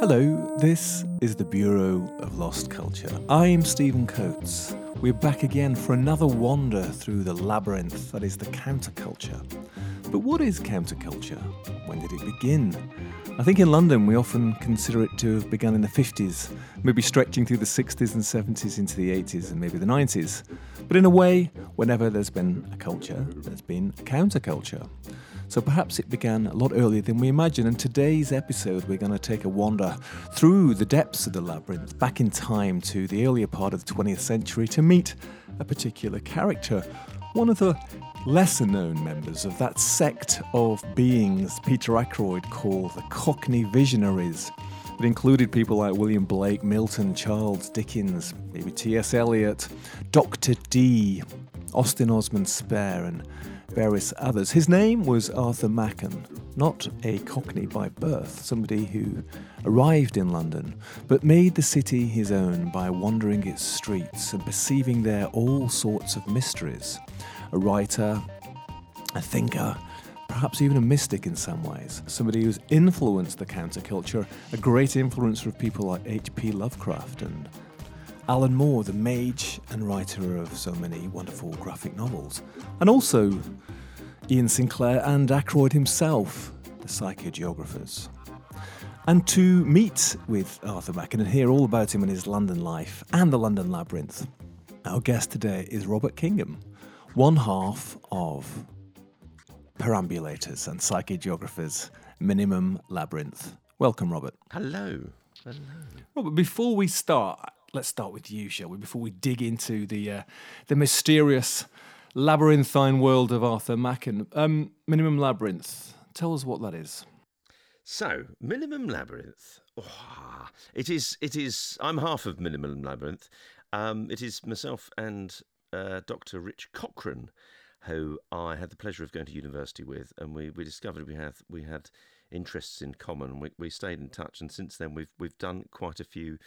Hello, this is the Bureau of Lost Culture. I'm Stephen Coates. We're back again for another wander through the labyrinth that is the counterculture. But what is counterculture? When did it begin? I think in London we often consider it to have begun in the 50s, maybe stretching through the 60s and 70s into the 80s and maybe the 90s. But in a way, whenever there's been a culture, there's been a counterculture. So perhaps it began a lot earlier than we imagine. And today's episode, we're going to take a wander through the depths of the labyrinth, back in time to the earlier part of the 20th century to meet a particular character, one of the lesser known members of that sect of beings Peter Ackroyd called the Cockney Visionaries. It included people like William Blake, Milton, Charles Dickens, maybe T.S. Eliot, Dr. Dee, Austin Osman Spare, and various others. His name was Arthur Machen, not a Cockney by birth, somebody who arrived in London, but made the city his own by wandering its streets and perceiving there all sorts of mysteries. A writer, a thinker, perhaps even a mystic in some ways, somebody who's influenced the counterculture, a great influencer of people like H.P. Lovecraft and Alan Moore, the mage and writer of so many wonderful graphic novels, and also Iain Sinclair and Ackroyd himself, the psychogeographers. And to meet with Arthur Machen and hear all about him and his London life and the London Labyrinth, our guest today is Robert Kingham, one half of Perambulators and Psychogeographers Minimum Labyrinth. Welcome, Robert. Hello. Hello. Robert, before we start, let's start with you, shall we? Before we dig into the uh, the mysterious labyrinthine world of Arthur Machen. Um, Minimum Labyrinth. Tell us what that is. So, Minimum Labyrinth. Oh, it is. It is. I'm half of Minimum Labyrinth. Um, it is myself and uh, Dr. Rich Cochrane, who I had the pleasure of going to university with, and we, we discovered we had we had interests in common. We, we stayed in touch, and since then we've we've done quite a few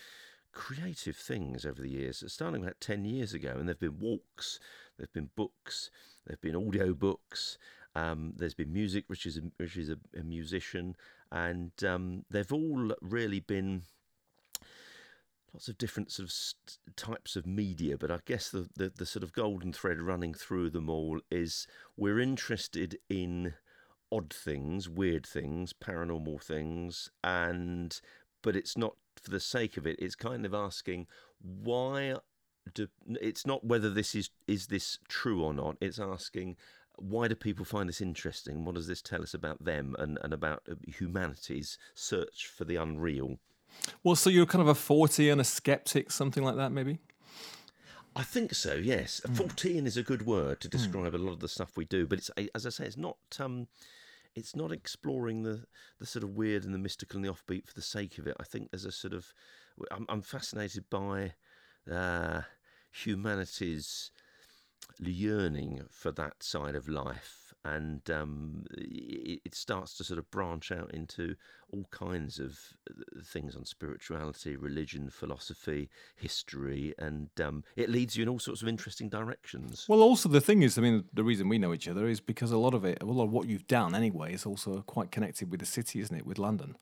creative things over the years. Starting about ten years ago, and there've been walks, there've been books, there've been audio books. Um, there's been music, which is a, which is a, a musician, and um, they've all really been lots of different sort of st- types of media, but I guess the, the, the sort of golden thread running through them all is we're interested in odd things, weird things, paranormal things, and but it's not for the sake of it. It's kind of asking why. Do, it's not whether this is is this true or not. It's asking why do people find this interesting? What does this tell us about them and, and about humanity's search for the unreal? Well, so you're kind of a Fortean a skeptic, something like that, maybe? I think so. Yes, mm. Fortean is a good word to describe mm. a lot of the stuff we do. But it's as I say, it's not. Um, it's not exploring the the sort of weird and the mystical and the offbeat for the sake of it. I think there's a sort of. I'm, I'm fascinated by uh, humanity's yearning for that side of life, and um, it, starts to sort of branch out into all kinds of uh, things on spirituality, religion, philosophy, history, and um, it leads you in all sorts of interesting directions. Well, also the thing is, I mean, the reason we know each other is because a lot of it, a lot of what you've done anyway, is also quite connected with the city, isn't it, with London?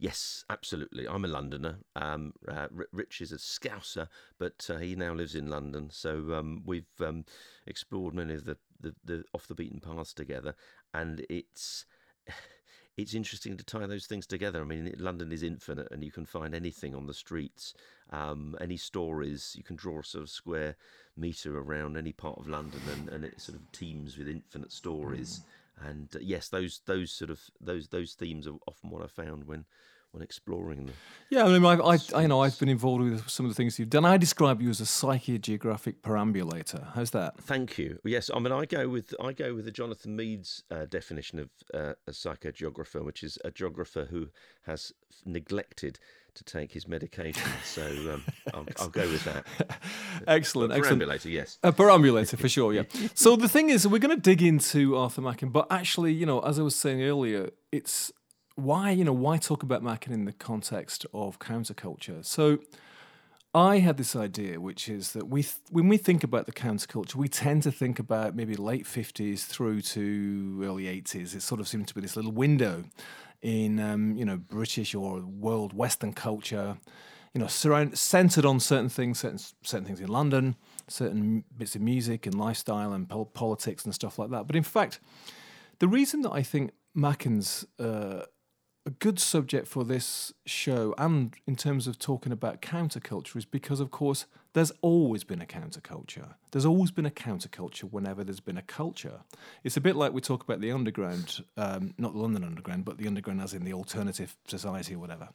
Yes, absolutely. I'm a Londoner. Um, uh, Rich is a Scouser, but uh, he now lives in London. So um, we've um, explored many of the, the, the off the beaten paths together, and it's it's interesting to tie those things together. I mean, London is infinite, and you can find anything on the streets, um, any stories. You can draw a sort of square meter around any part of London, and, and it sort of teems with infinite stories. And uh, yes, those those sort of those those themes are often what I found when when exploring them. Yeah, I mean, I've, I, I know I've been involved with some of the things you've done. I describe you as a psychogeographic perambulator. How's that? Thank you. Yes, I mean, I go with I go with the Jonathan Meades' uh, definition of uh, a psychogeographer, which is a geographer who has neglected to take his medication. So um, I'll, I'll, go with that. excellent, a excellent. Perambulator, yes. A perambulator for sure. Yeah. so the thing is, we're going to dig into Arthur Machen, but actually, you know, as I was saying earlier, it's why you know why talk about Machen in the context of counterculture. So. I had this idea, which is that we, th- when we think about the counterculture, we tend to think about maybe late 50s through to early 80s. It sort of seemed to be this little window in um, you know British or world Western culture, you know, surround, centered on certain things, certain, certain things in London, certain bits of music and lifestyle and pol- politics and stuff like that. But in fact, the reason that I think Machen's uh, a good subject for this show and in terms of talking about counterculture is because, of course, there's always been a counterculture. There's always been a counterculture whenever there's been a culture. It's a bit like we talk about the underground, um, not the London underground, but the underground as in the alternative society or whatever.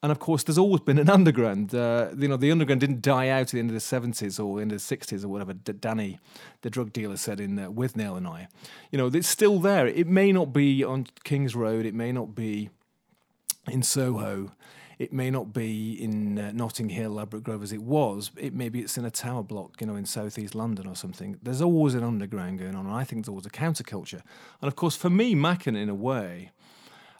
And of course, there's always been an underground. Uh, you know, the underground didn't die out at the end of the 70s or end of the 60s or whatever. D- Danny, the drug dealer, said in uh, Withnail and I. You know, it's still there. It may not be on King's Road. It may not be in Soho. It may not be in uh, Notting Hill, Ladbroke Grove as it was. It maybe it's in a tower block, you know, in southeast London or something. There's always an underground going on, and I think there's always a counterculture. And of course, for me, Machen, in a way,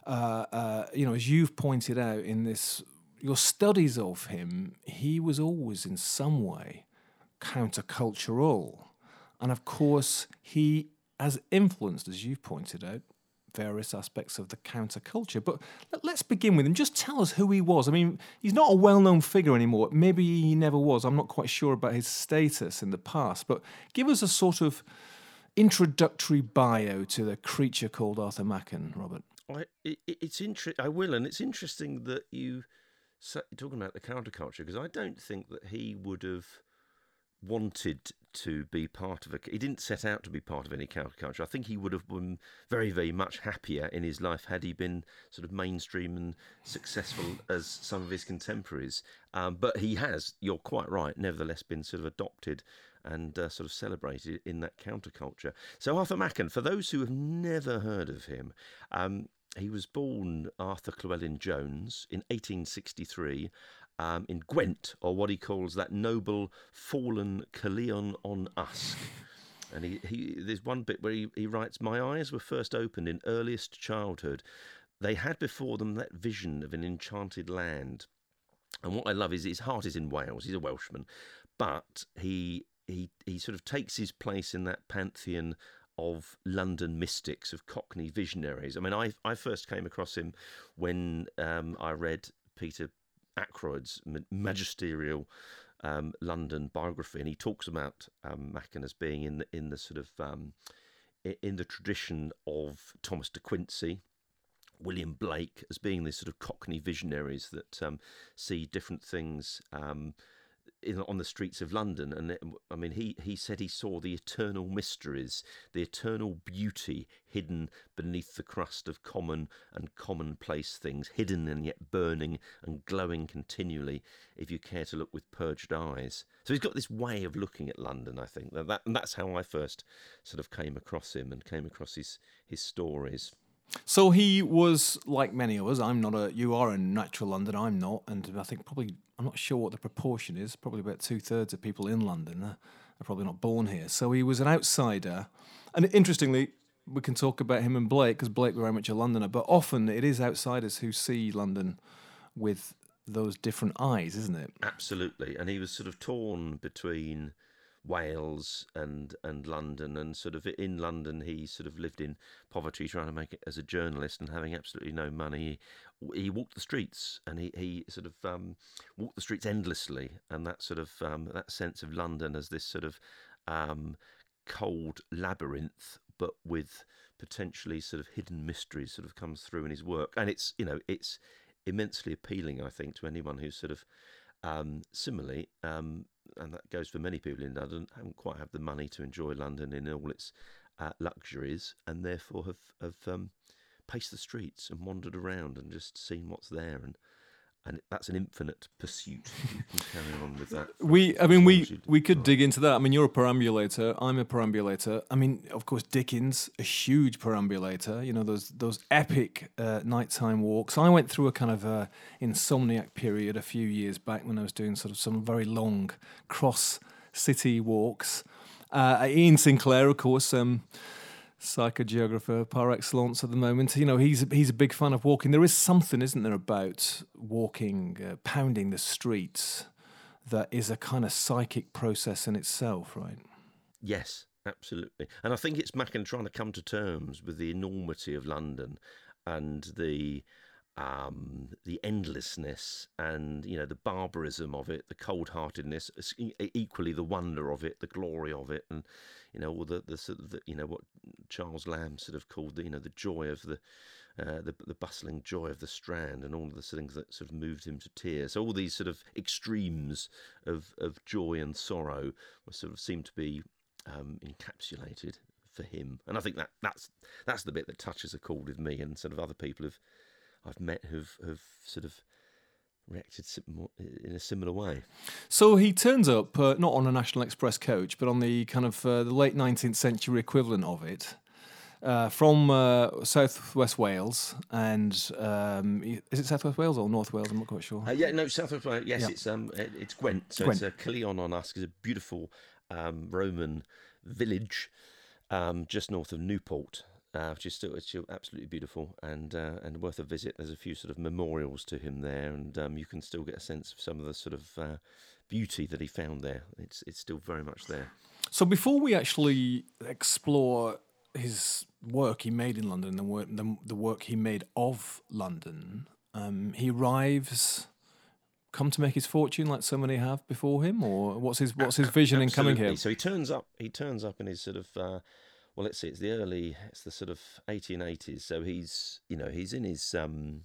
uh, uh, you know, as you've pointed out in this, your studies of him, he was always in some way countercultural. And of course, he has influenced, as you've pointed out, various aspects of the counterculture. But let's begin with him. Just tell us who he was. I mean, he's not a well known figure anymore. Maybe he never was. I'm not quite sure about his status in the past. But give us a sort of introductory bio to the creature called Arthur Machen, Robert. I, it, it's inter- I will, and it's interesting that you talking about the counterculture because I don't think that he would have wanted to be part of a. He didn't set out to be part of any counterculture. I think he would have been very, very much happier in his life had he been sort of mainstream and successful as some of his contemporaries. Um, but he has, you're quite right, nevertheless been sort of adopted and uh, sort of celebrated in that counterculture. So Arthur Machen, for those who have never heard of him, um, he was born Arthur Llewellyn Jones in 1863 um, in Gwent, or what he calls that noble fallen Caerleon on Usk. And he, he, there's one bit where he, he writes, My eyes were first opened in earliest childhood. They had before them that vision of an enchanted land. And what I love is his heart is in Wales. He's a Welshman. But he, he, he sort of takes his place in that pantheon of London mystics, of Cockney visionaries. I mean, I, I first came across him when um, I read Peter Ackroyd's magisterial um, London biography, and he talks about um, Machen as being in the, in the sort of um, in the tradition of Thomas de Quincey, William Blake, as being these sort of Cockney visionaries that um, see different things um, in, on the streets of London. And I mean, he, he said he saw the eternal mysteries, the eternal beauty hidden beneath the crust of common and commonplace things, hidden and yet burning and glowing continually if you care to look with purged eyes. So he's got this way of looking at London, I think. That, and that's how I first sort of came across him and came across his, his stories. So he was like many of us. I'm not a. You are a natural London. I'm not, and I think probably I'm not sure what the proportion is. Probably about two thirds of people in London are probably not born here. So he was an outsider, and interestingly, we can talk about him and Blake because Blake was very much a Londoner. But often it is outsiders who see London with those different eyes, isn't it? Absolutely, and he was sort of torn between Wales and and London, and sort of in London he sort of lived in poverty, trying to make it as a journalist and having absolutely no money. He, he walked the streets, and he he sort of um, walked the streets endlessly, and that sort of um, that sense of London as this sort of um, cold labyrinth, but with potentially sort of hidden mysteries, sort of comes through in his work, and it's you know it's immensely appealing, I think, to anyone who's sort of um, similarly, um, and that goes for many people in London, haven't quite had the money to enjoy London in all its uh, luxuries, and therefore have have um, paced the streets and wandered around and just seen what's there and and that's an infinite pursuit. You can carry on with that. We, I mean, we we could dig into that. I mean, you're a perambulator. I'm a perambulator. I mean, of course, Dickens, a huge perambulator. You know, those those epic uh, nighttime walks. I went through a kind of uh, insomniac period a few years back when I was doing sort of some very long cross city walks. Uh, Iain Sinclair, of course. Um, psychogeographer par excellence at the moment. You know, he's he's a big fan of walking. There is something, isn't there, about walking, uh, pounding the streets, that is a kind of psychic process in itself, right? Yes, absolutely. And I think it's Machen trying to come to terms with the enormity of London and the um, the endlessness and you know the barbarism of it, the cold-heartedness, equally the wonder of it, the glory of it, and you know all the the sort of the, you know what Charles Lamb sort of called the you know the joy of the uh, the, the bustling joy of the Strand and all of the things that sort of moved him to tears. So all these sort of extremes of, of joy and sorrow were sort of seem to be um, encapsulated for him, and I think that that's that's the bit that touches a chord with me and sort of other people have I've met who've have sort of reacted in a similar way. So he turns up uh, not on a National Express coach, but on the kind of uh, the late 19th century equivalent of it. Uh, from uh, southwest Wales, and um, is it southwest Wales or North Wales? I'm not quite sure. Uh, yeah, no, southwest Wales. Yes, yeah. it's um, it's Gwent. So Gwent. it's a Caerleon on Usk is a beautiful um, Roman village um, just north of Newport, uh, which is still, it's still absolutely beautiful and uh, and worth a visit. There's a few sort of memorials to him there, and um, you can still get a sense of some of the sort of uh, beauty that he found there. It's it's still very much there. So before we actually explore his work he made in London, the work the, the work he made of London, um, he arrives. Come to make his fortune, like so many have before him, or what's his what's his vision in coming here? So he turns up. He turns up in his sort of uh, well, let's see, it's the early, it's the sort of 1880s. So he's, you know, he's in his um,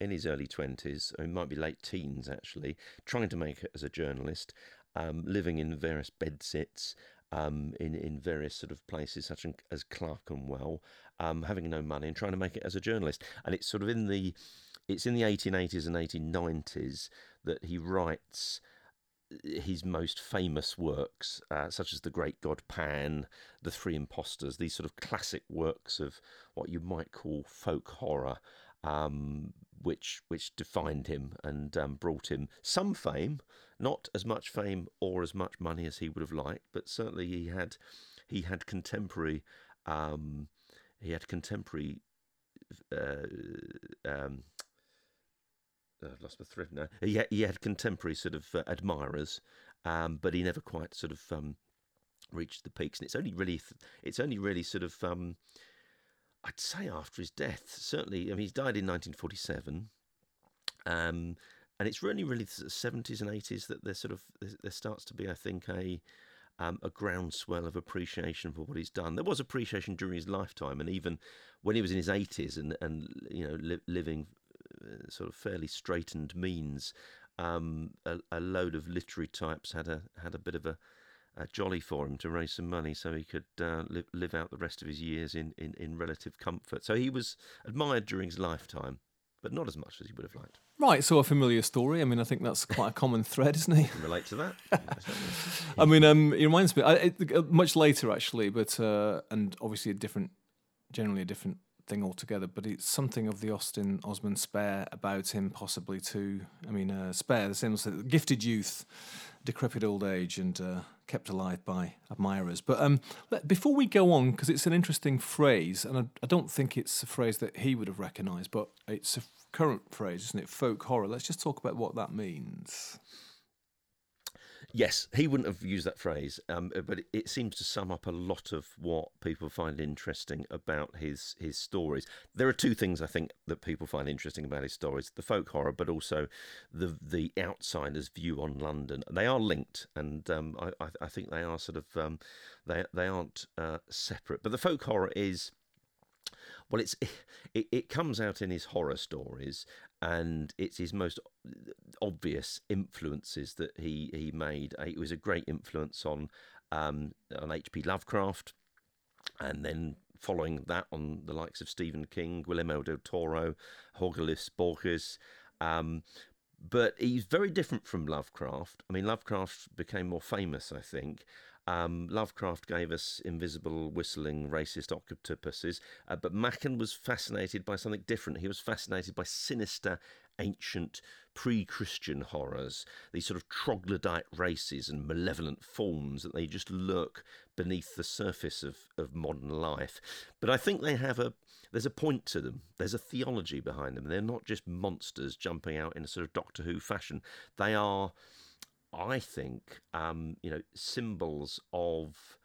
in his early 20s, or he might be late teens actually, trying to make it as a journalist, um, living in various bedsits. Um, in in various sort of places such as Clerkenwell, um, having no money and trying to make it as a journalist, and it's sort of in the it's in the 1880s and 1890s that he writes his most famous works, uh, such as The Great God Pan, The Three Impostors, these sort of classic works of what you might call folk horror, um, which which defined him and um, brought him some fame, not as much fame or as much money as he would have liked, but certainly he had he had contemporary um, he had contemporary uh, um, I've lost my thread now. He had, he had contemporary sort of uh, admirers, um, but he never quite sort of um, reached the peaks. And it's only really, it's only really sort of, um, I'd say after his death. Certainly, I mean, he's died in 1947, um, and it's really, really the 70s and 80s that there sort of there starts to be, I think, a um, a groundswell of appreciation for what he's done. There was appreciation during his lifetime, and even when he was in his 80s and and you know li- living uh, sort of fairly straitened means, um, a, a, load of literary types had a had a bit of a, a jolly for him to raise some money so he could uh, live, live out the rest of his years in, in, in relative comfort. So he was admired during his lifetime, but not as much as he would have liked. Right, so a familiar story. I mean, I think that's quite a common thread, isn't he? relate to that. I mean, um, it reminds me I, it, uh, much later actually, but uh, and obviously a different, generally a different thing altogether, but it's something of the Austin Osman Spare about him, possibly too. I mean, uh, spare, the same gifted youth, decrepit old age, and uh, kept alive by admirers. But um, before we go on, because it's an interesting phrase, and I, I, don't think it's a phrase that he would have recognised, but it's a current phrase, isn't it? Folk horror. Let's just talk about what that means. Yes, he wouldn't have used that phrase, um, but it, it, seems to sum up a lot of what people find interesting about his his stories. There are two things I think that people find interesting about his stories: the folk horror, but also the the outsider's view on London. They are linked, and um, I, I, think they are sort of um, they they aren't uh, separate. But the folk horror is well, it's it, it comes out in his horror stories, and it's his most obvious influences that he he made. It was a great influence on um, on H.P. Lovecraft, and then following that on the likes of Stephen King, Guillermo del Toro, Jorge Borges. Um, but he's very different from Lovecraft. I mean, Lovecraft became more famous, I think, um, Lovecraft gave us invisible, whistling, racist octopuses, uh, but Machen was fascinated by something different. He was fascinated by sinister, ancient, pre Christian horrors, these sort of troglodyte races and malevolent forms that they just lurk beneath the surface of, of modern life. But I think they have a there's a point to them. There's a theology behind them. They're not just monsters jumping out in a sort of Doctor Who fashion. They are I think, um, you know, symbols of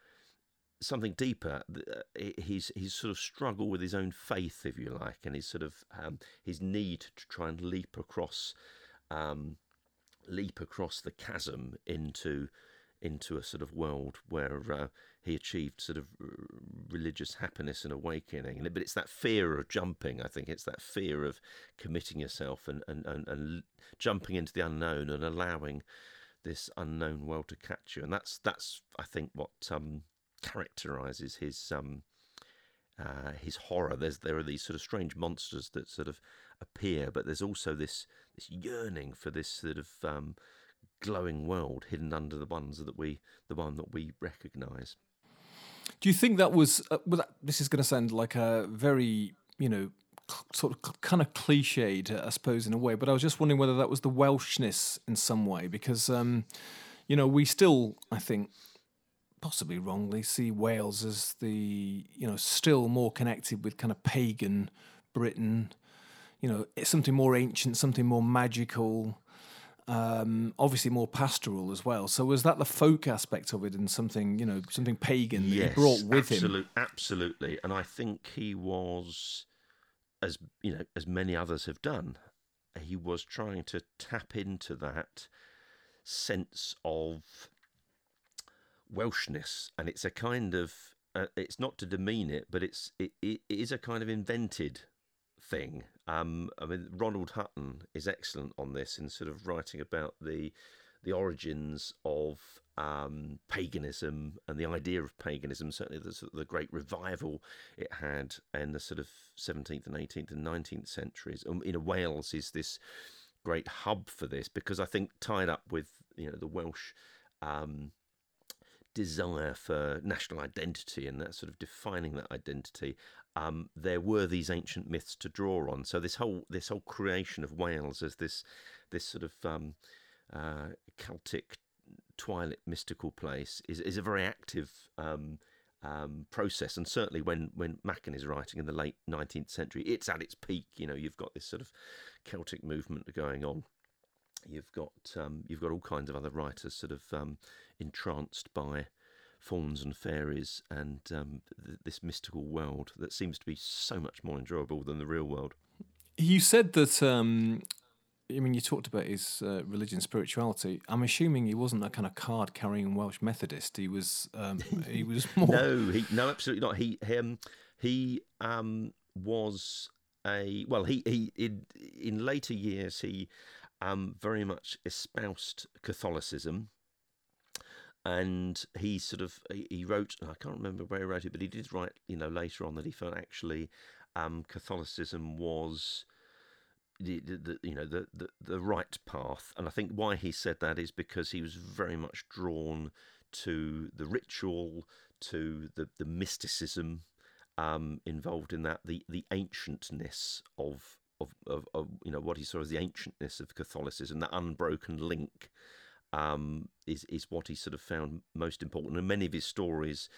something deeper. Uh, he's he's sort of struggle with his own faith, if you like, and his sort of um, his need to try and leap across, um, leap across the chasm into into a sort of world where uh, he achieved sort of religious happiness and awakening. But it's that fear of jumping. I think it's that fear of committing yourself and and, and, and jumping into the unknown and allowing this unknown world to catch you. And that's that's I think what um, characterizes his um, uh, his horror. There's there are these sort of strange monsters that sort of appear, but there's also this this yearning for this sort of um, glowing world hidden under the ones that we the one that we recognise. Do you think that was? Uh, well, that, this is going to sound like a very you know sort of kind of cliched, I suppose, in a way. But I was just wondering whether that was the Welshness in some way, because um, you know we still, I think, possibly wrongly, see Wales as the you know still more connected with kind of pagan Britain. You know, it's something more ancient, something more magical. Um, obviously more pastoral as well. So was that the folk aspect of it and something, you know, something pagan that he brought with absolute, him? Absolutely. And I think he was, as you know, as many others have done, he was trying to tap into that sense of Welshness, and it's a kind of uh, it's not to demean it, but it's it, it is a kind of invented thing. Um, I mean, Ronald Hutton is excellent on this in sort of writing about the the origins of um, paganism and the idea of paganism. Certainly, the, the great revival it had in the sort of 17th and 18th and 19th centuries. Um, in Wales is this great hub for this because I think tied up with you know the Welsh. Um, desire for national identity and that sort of defining that identity, um, there were these ancient myths to draw on. So this whole this whole creation of Wales as this this sort of um, uh, Celtic twilight mystical place is is a very active. Um, um, process. And certainly when when Machen is writing in the late 19th century, it's at its peak. You know, you've got this sort of Celtic movement going on. You've got um, you've got all kinds of other writers sort of um, entranced by fauns and fairies and um, th- this mystical world that seems to be so much more enjoyable than the real world. You said that. Um, I mean, you talked about his uh, religion, spirituality. I'm assuming he wasn't a kind of card-carrying Welsh Methodist. He was. Um, he was more. no, he, no, absolutely not. He him he um, was a well. He he in, in later years he um, very much espoused Catholicism and he sort of he wrote I can't remember where he wrote it, but he did write you know later on that he felt actually um, Catholicism was the, the, you know the, the the right path, and I think why he said that is because he was very much drawn to the ritual, to the the mysticism um, involved in that, the the ancientness of, of of, of you know what he saw as the ancientness of Catholicism, that unbroken link um, is is what he sort of found most important. And many of his stories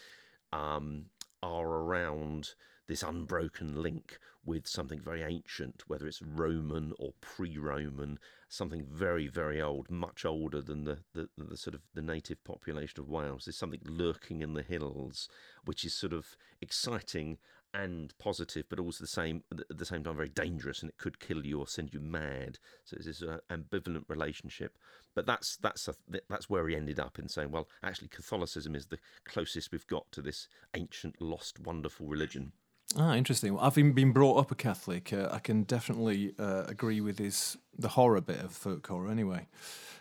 um, are around this unbroken link with something very ancient, whether it's Roman or pre-Roman, something very, very old, much older than the, the, the, sort of the native population of Wales. There's something lurking in the hills, which is sort of exciting and positive, but also the same at the same time very dangerous, and it could kill you or send you mad. So it's this uh, ambivalent relationship. But that's that's a, that's where he ended up in saying, well, actually, Catholicism is the closest we've got to this ancient, lost, wonderful religion. Ah, interesting. Well, having been brought up a Catholic, uh, I can definitely uh, agree with his the horror bit of folk horror. Anyway,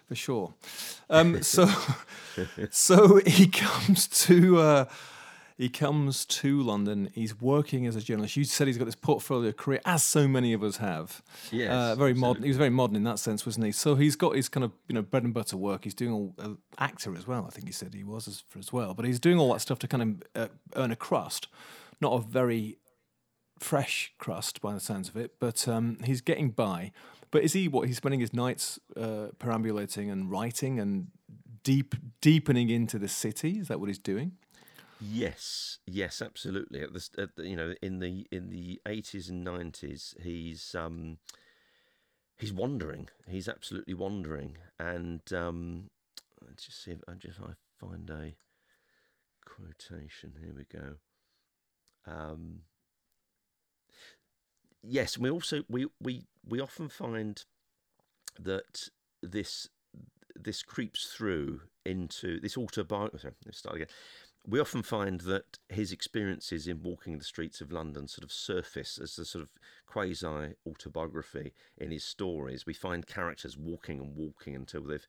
for sure. Um, so, so he comes to uh, he comes to London. He's working as a journalist. You said he's got this portfolio career, as so many of us have. Yes, uh, very modern. He was very modern in that sense, wasn't he? So he's got his kind of you know bread and butter work. He's doing all uh, actor as well. I think he said he was as, as well. But he's doing all that stuff to kind of uh, earn a crust, not a very fresh crust by the sounds of it. But um, he's getting by. But is he what he's spending his nights uh, perambulating and writing and deep deepening into the city? Is that what he's doing? Yes, yes, absolutely. At the, at the, you know in the in the eighties and nineties, he's um, he's wandering. He's absolutely wandering, and um, let's just see if I just I find a quotation. Here we go. Um, yes, we also we we we often find that this this creeps through into this autobiography. Let's start again. We often find that his experiences in walking the streets of London sort of surface as a sort of quasi autobiography in his stories. We find characters walking and walking until they've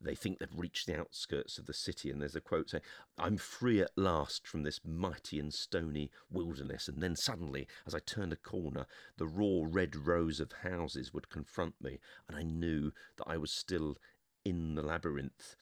they think they've reached the outskirts of the city, and there's a quote saying, I'm free at last from this mighty and stony wilderness. And then suddenly, as I turned a corner, the raw red rows of houses would confront me, and I knew that I was still in the labyrinth.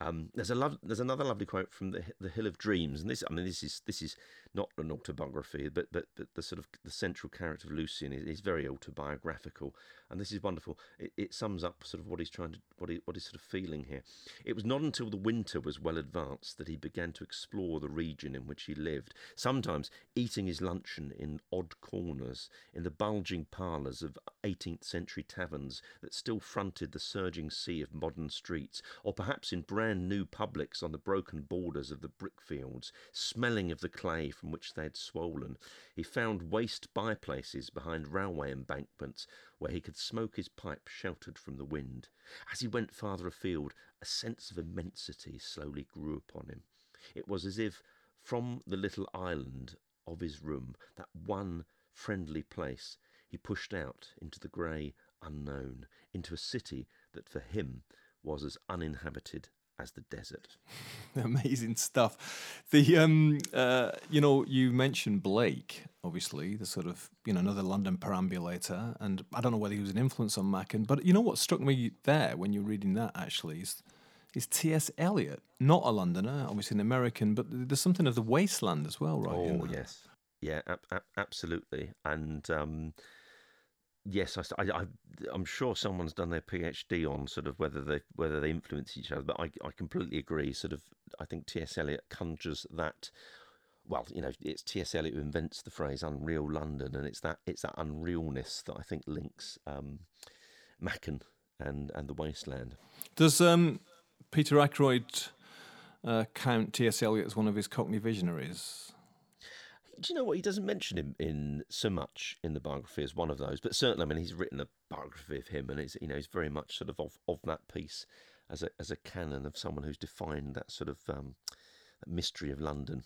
Um, there's a love, there's another lovely quote from the the Hill of Dreams, and this I mean this is this is not an autobiography, but but, but the sort of the central character of Lucian is, is very autobiographical, and this is wonderful. It, it, sums up sort of what he's trying to what he what he's sort of feeling here. It was not until the winter was well advanced that he began to explore the region in which he lived. Sometimes eating his luncheon in odd corners in the bulging parlours of 18th century taverns that still fronted the surging sea of modern streets, or perhaps in brand new publics on the broken borders of the brickfields, smelling of the clay from which they had swollen. He found waste by places behind railway embankments where he could smoke his pipe sheltered from the wind. As he went farther afield, a sense of immensity slowly grew upon him. It was as if from the little island of his room, that one friendly place, he pushed out into the grey unknown, into a city that for him was as uninhabited as the desert. Amazing stuff. The um, uh, you know, you mentioned Blake, obviously, the sort of you know another London perambulator, and I don't know whether he was an influence on Machen, but you know what struck me there when you're reading that actually is is T.S. Eliot, not a Londoner, obviously an American, but there's something of the wasteland as well, right? Oh yes, yeah, ab- ab- absolutely, and. Um, yes, I, I, am sure someone's done their PhD on sort of whether they whether they influence each other, but I, I completely agree. Sort of, I think T.S. Eliot conjures that. Well, you know, it's T.S. Eliot who invents the phrase "unreal London," and it's that it's that unrealness that I think links um, Machen and and the wasteland. Does um, Peter Ackroyd uh, count T.S. Eliot as one of his Cockney visionaries? Do you know what? He doesn't mention him in so much in the biography as one of those, but certainly, I mean, he's written a biography of him, and it's you know he's very much sort of of, of that piece as a as a canon of someone who's defined that sort of um, mystery of London.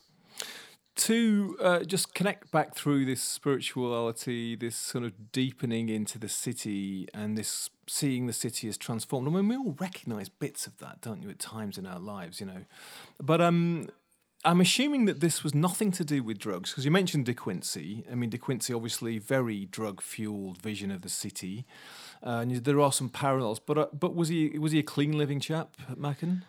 To uh, just connect back through this spirituality, this sort of deepening into the city, and this seeing the city as transformed. I mean, we all recognise bits of that, don't you, at times in our lives, you know. But um, I'm assuming that this was nothing to do with drugs because you mentioned De Quincey. I mean, De Quincey obviously very drug fueled vision of the city, uh, and there are some parallels. But uh, but was he was he a clean living chap, Machen?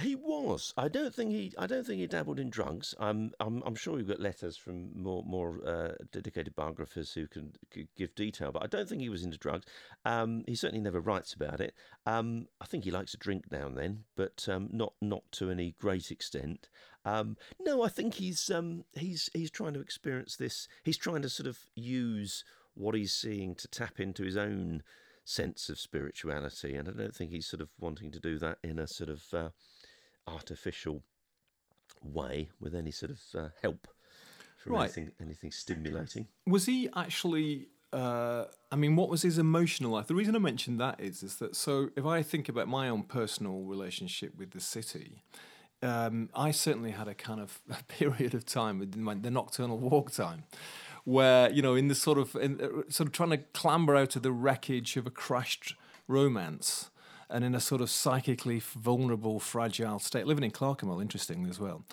He was. I don't think he. I don't think he dabbled in drugs. I'm. I'm. I'm sure you've got letters from more more uh, dedicated biographers who can, give detail, but I don't think he was into drugs. Um, he certainly never writes about it. Um, I think he likes to drink now and then, but um, not not to any great extent. Um, no, I think he's um, he's he's trying to experience this. He's trying to sort of use what he's seeing to tap into his own sense of spirituality, and I don't think he's sort of wanting to do that in a sort of uh, artificial way with any sort of uh, help from right. anything, anything stimulating. Was he actually? Uh, I mean, what was his emotional life? The reason I mentioned that is, is that so if I think about my own personal relationship with the city, um, I certainly had a kind of a period of time with my, the nocturnal walk time, where you know, in the sort of in, uh, sort of trying to clamber out of the wreckage of a crashed romance and in a sort of psychically vulnerable, fragile state. Living in Clerkenwell, interestingly as well.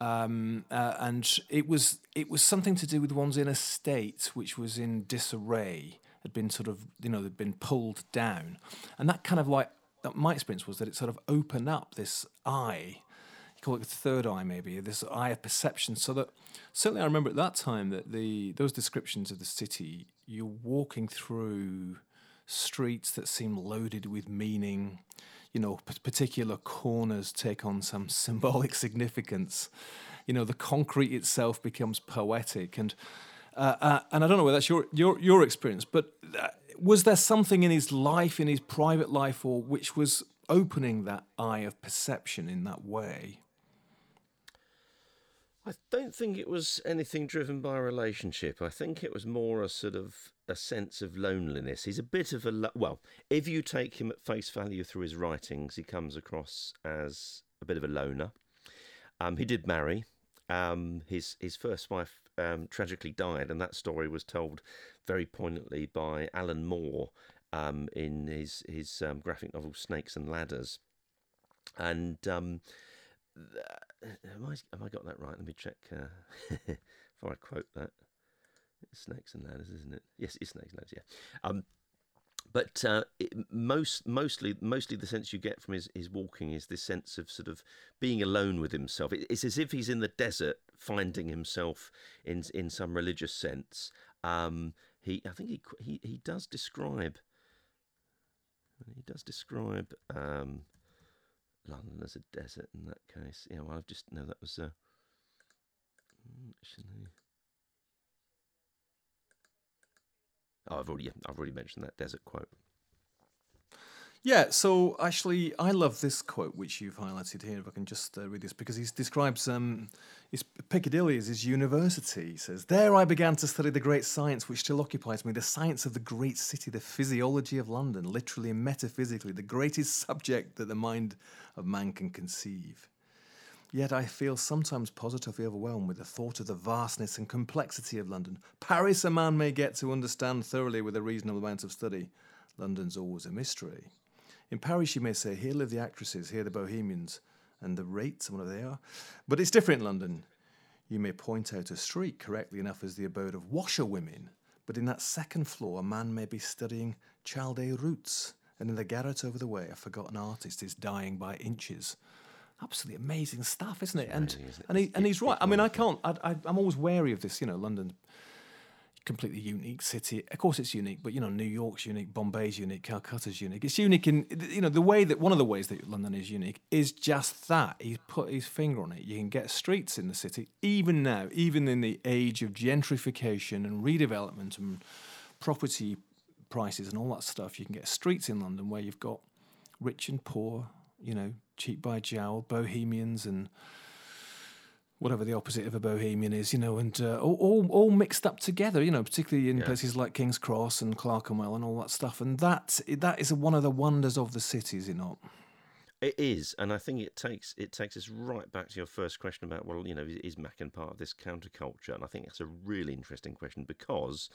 Um, uh, and it was it was something to do with one's inner state, which was in disarray, had been sort of you know had been pulled down, and that kind of like my experience was that it sort of opened up this eye. You call it the third eye, maybe this eye of perception. So that certainly I remember at that time that the those descriptions of the city, you're walking through streets that seem loaded with meaning. You know, p- particular corners take on some symbolic significance. You know, the concrete itself becomes poetic, and uh, uh, and I don't know whether that's your your your experience, but uh, was there something in his life, in his private life, or which was opening that eye of perception in that way? I don't think it was anything driven by a relationship. I think it was more a sort of a sense of loneliness. He's a bit of a lo- well, if you take him at face value through his writings, he comes across as a bit of a loner. Um, he did marry. Um, his his first wife um, tragically died, and that story was told very poignantly by Alan Moore um, in his his um, graphic novel Snakes and Ladders. And um, am I have I got that right? Let me check uh, before I quote that. It's snakes and ladders, isn't it? Yes, it's snakes and ladders. Yeah. Um, but uh, it, most mostly mostly the sense you get from his, his walking is this sense of sort of being alone with himself. It, it's as if he's in the desert finding himself in in some religious sense. Um, he I think he he he does describe he does describe um, London as a desert in that case. Yeah, well, I've just no, that was. Uh, actually, oh, I've already, I've already mentioned that desert quote. Yeah, so actually, I love this quote which you've highlighted here. If I can just uh, read this, because he describes um, his Piccadilly as his university. He says, "There I began to study the great science which still occupies me, the science of the great city, the physiology of London, literally and metaphysically, the greatest subject that the mind of man can conceive." Yet I feel sometimes positively overwhelmed with the thought of the vastness and complexity of London. Paris a man may get to understand thoroughly with a reasonable amount of study. London's always a mystery. In Paris, you may say, here live the actresses, here the bohemians, and the rates, whatever they are. But it's different in London. You may point out a street correctly enough as the abode of washerwomen, but in that second floor, a man may be studying Chaldee roots, and in the garret over the way, a forgotten artist is dying by inches. Absolutely amazing stuff, isn't it? and amazing, isn't it? and, he, and he's right. I mean, I can't. I, I, I'm always wary of this. You know, London completely unique city. Of course, it's unique, but you know, New York's unique, Bombay's unique, Calcutta's unique. It's unique in you know the way that one of the ways that London is unique is just that he's put his finger on it. You can get streets in the city even now, even in the age of gentrification and redevelopment and property prices and all that stuff. You can get streets in London where you've got rich and poor, you know, cheap by jowl, bohemians and whatever the opposite of a bohemian is, you know, and uh, all, all all mixed up together, you know, particularly in Yeah. places like King's Cross and Clerkenwell and all that stuff. And that that is one of the wonders of the city, is it not? It is, and I think it takes it takes us right back to your first question about well, you know, is, is Machen part of this counterculture? And I think that's a really interesting question because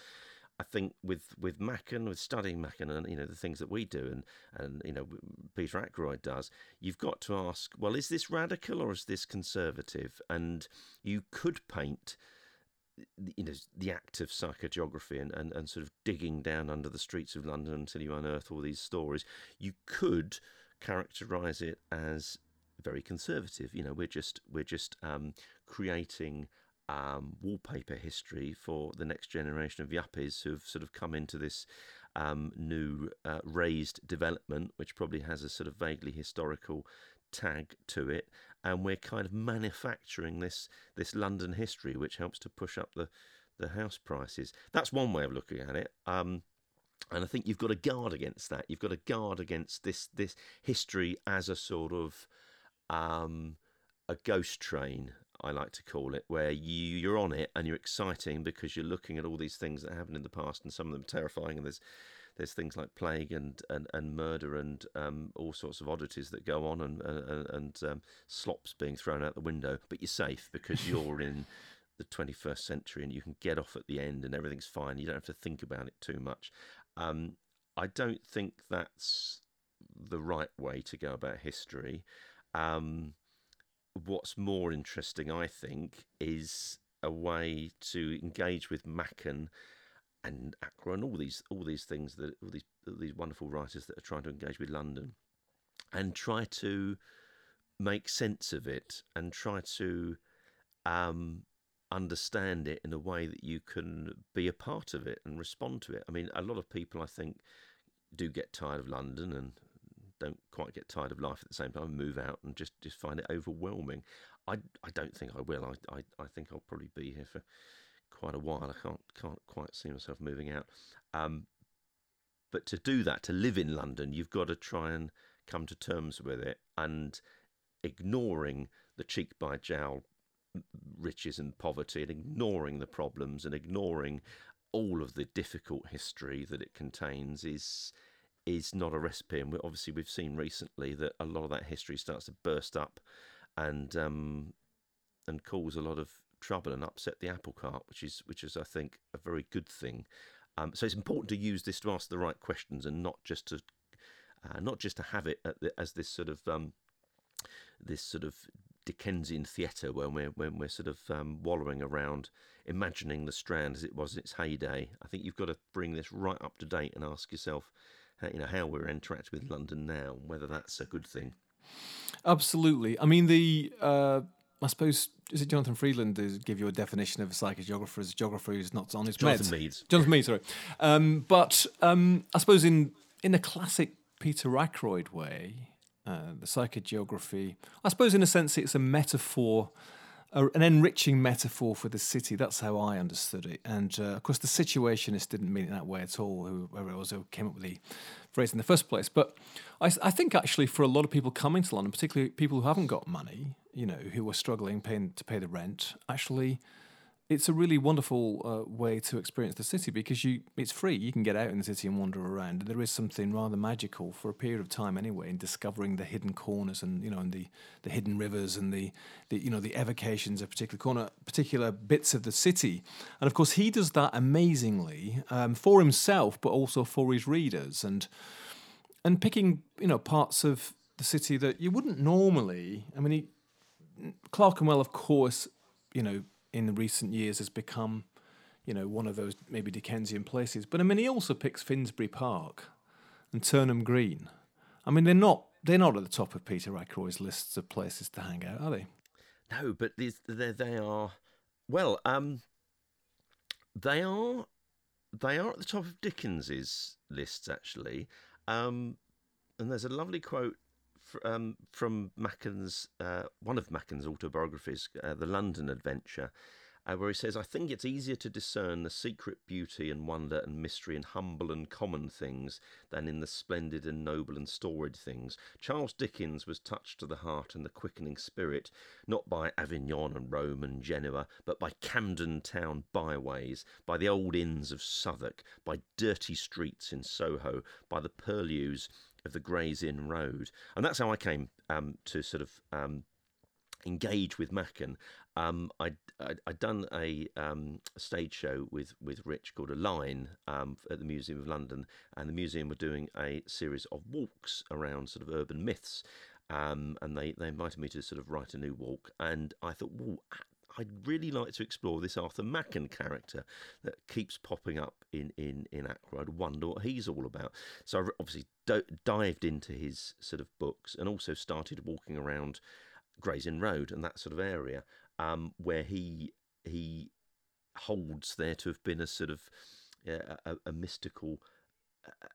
I think with with Machen, with studying Machen, and you know the things that we do, and and you know Peter Ackroyd does, you've got to ask, well, is this radical or is this conservative? And you could paint you know the act of psychogeography and, and, and sort of digging down under the streets of London until you unearth all these stories, you could characterize it as very conservative. You know, we're just we're just um, creating um, wallpaper history for the next generation of yuppies who've sort of come into this um, new uh, raised development, which probably has a sort of vaguely historical tag to it, and we're kind of manufacturing this this London history, which helps to push up the the house prices. That's one way of looking at it. Um, and I think you've got to guard against that. You've got to guard against this this history as a sort of um, a ghost train. I like to call it, where you you're on it and you're exciting because you're looking at all these things that happened in the past, and some of them terrifying. And there's there's things like plague and and, and murder and um, all sorts of oddities that go on, and and, and um, slops being thrown out the window. But you're safe because you're in the 21st century and you can get off at the end and everything's fine. You don't have to think about it too much. Um, I don't think that's the right way to go about history. Um, what's more interesting, I think, is a way to engage with Machen and and all these all these things that all these all these wonderful writers that are trying to engage with London and try to make sense of it and try to um, understand it in a way that you can be a part of it and respond to it. I mean, a lot of people, I think, do get tired of London and don't quite get tired of life at the same time, move out and just, just find it overwhelming. I, I don't think I will. I, I, I think I'll probably be here for quite a while. I can't can't quite see myself moving out. Um, but to do that, to live in London, you've got to try and come to terms with it and ignoring the cheek by jowl riches and poverty and ignoring the problems and ignoring all of the difficult history that it contains is is not a recipe. And we, obviously, we've seen recently that a lot of that history starts to burst up and um, and cause a lot of trouble and upset the apple cart, which is which is I think a very good thing. Um, so it's important to use this to ask the right questions and not just to uh, not just to have it the, as this sort of um, this sort of Dickensian theatre when we're when we're sort of um, wallowing around imagining the Strand as it was in its heyday. I think you've got to bring this right up to date and ask yourself, you know, how we're interacting with London now, whether that's a good thing. Absolutely. I mean, the uh, I suppose is it Jonathan Freedland to give you a definition of a psychogeographer as a geographer who's not on his Jonathan meds. Meades. Jonathan Meades, sorry. Um, but um, I suppose in in the classic Peter Ackroyd way, uh, the psychogeography, I suppose in a sense it's a metaphor, a, an enriching metaphor for the city. That's how I understood it. And uh, of course, the situationist didn't mean it that way at all. Whoever it was who came up with the phrase in the first place. But I, I think actually for a lot of people coming to London, particularly people who haven't got money, you know, who are struggling paying to pay the rent, actually it's a really wonderful uh, way to experience the city because you it's free. You can get out in the city and wander around. There is something rather magical for a period of time anyway in discovering the hidden corners and you know and the, the hidden rivers and the, the you know the evocations of particular corner particular bits of the city. And of course he does that amazingly um, for himself, but also for his readers and and picking you know parts of the city that you wouldn't normally. I mean, he, Clerkenwell, of course, you know in recent years has become, you know, one of those maybe Dickensian places. But I mean, he also picks Finsbury Park and Turnham Green. I mean, they're not they're not at the top of Peter Ackroyd's lists of places to hang out, are they? No, but they they are well, um, they are they are at the top of Dickens's lists actually. Um, and there's a lovely quote um, from Machen's uh, one of Machen's autobiographies, uh, The London Adventure, uh, where he says, "I think it's easier to discern the secret beauty and wonder and mystery in humble and common things than in the splendid and noble and storied things." Charles Dickens was touched to the heart and the quickening spirit, not by Avignon and Rome and Genoa, but by Camden Town byways, by the old inns of Southwark, by dirty streets in Soho, by the purlieus of the Gray's Inn Road, and that's how I came um, to sort of um, engage with Machen. Um, I'd, I'd, I'd, done a, um, stage show with, with Rich called A Line um, at the Museum of London, and the museum were doing a series of walks around sort of urban myths. Um, and they, they invited me to sort of write a new walk, and I thought, well, I'd really like to explore this Arthur Machen character that keeps popping up in in in Ackroyd. Wonder what he's all about. So I obviously do- dived into his sort of books and also started walking around Gray's Inn Road and that sort of area um, where he he holds there to have been a sort of a, a mystical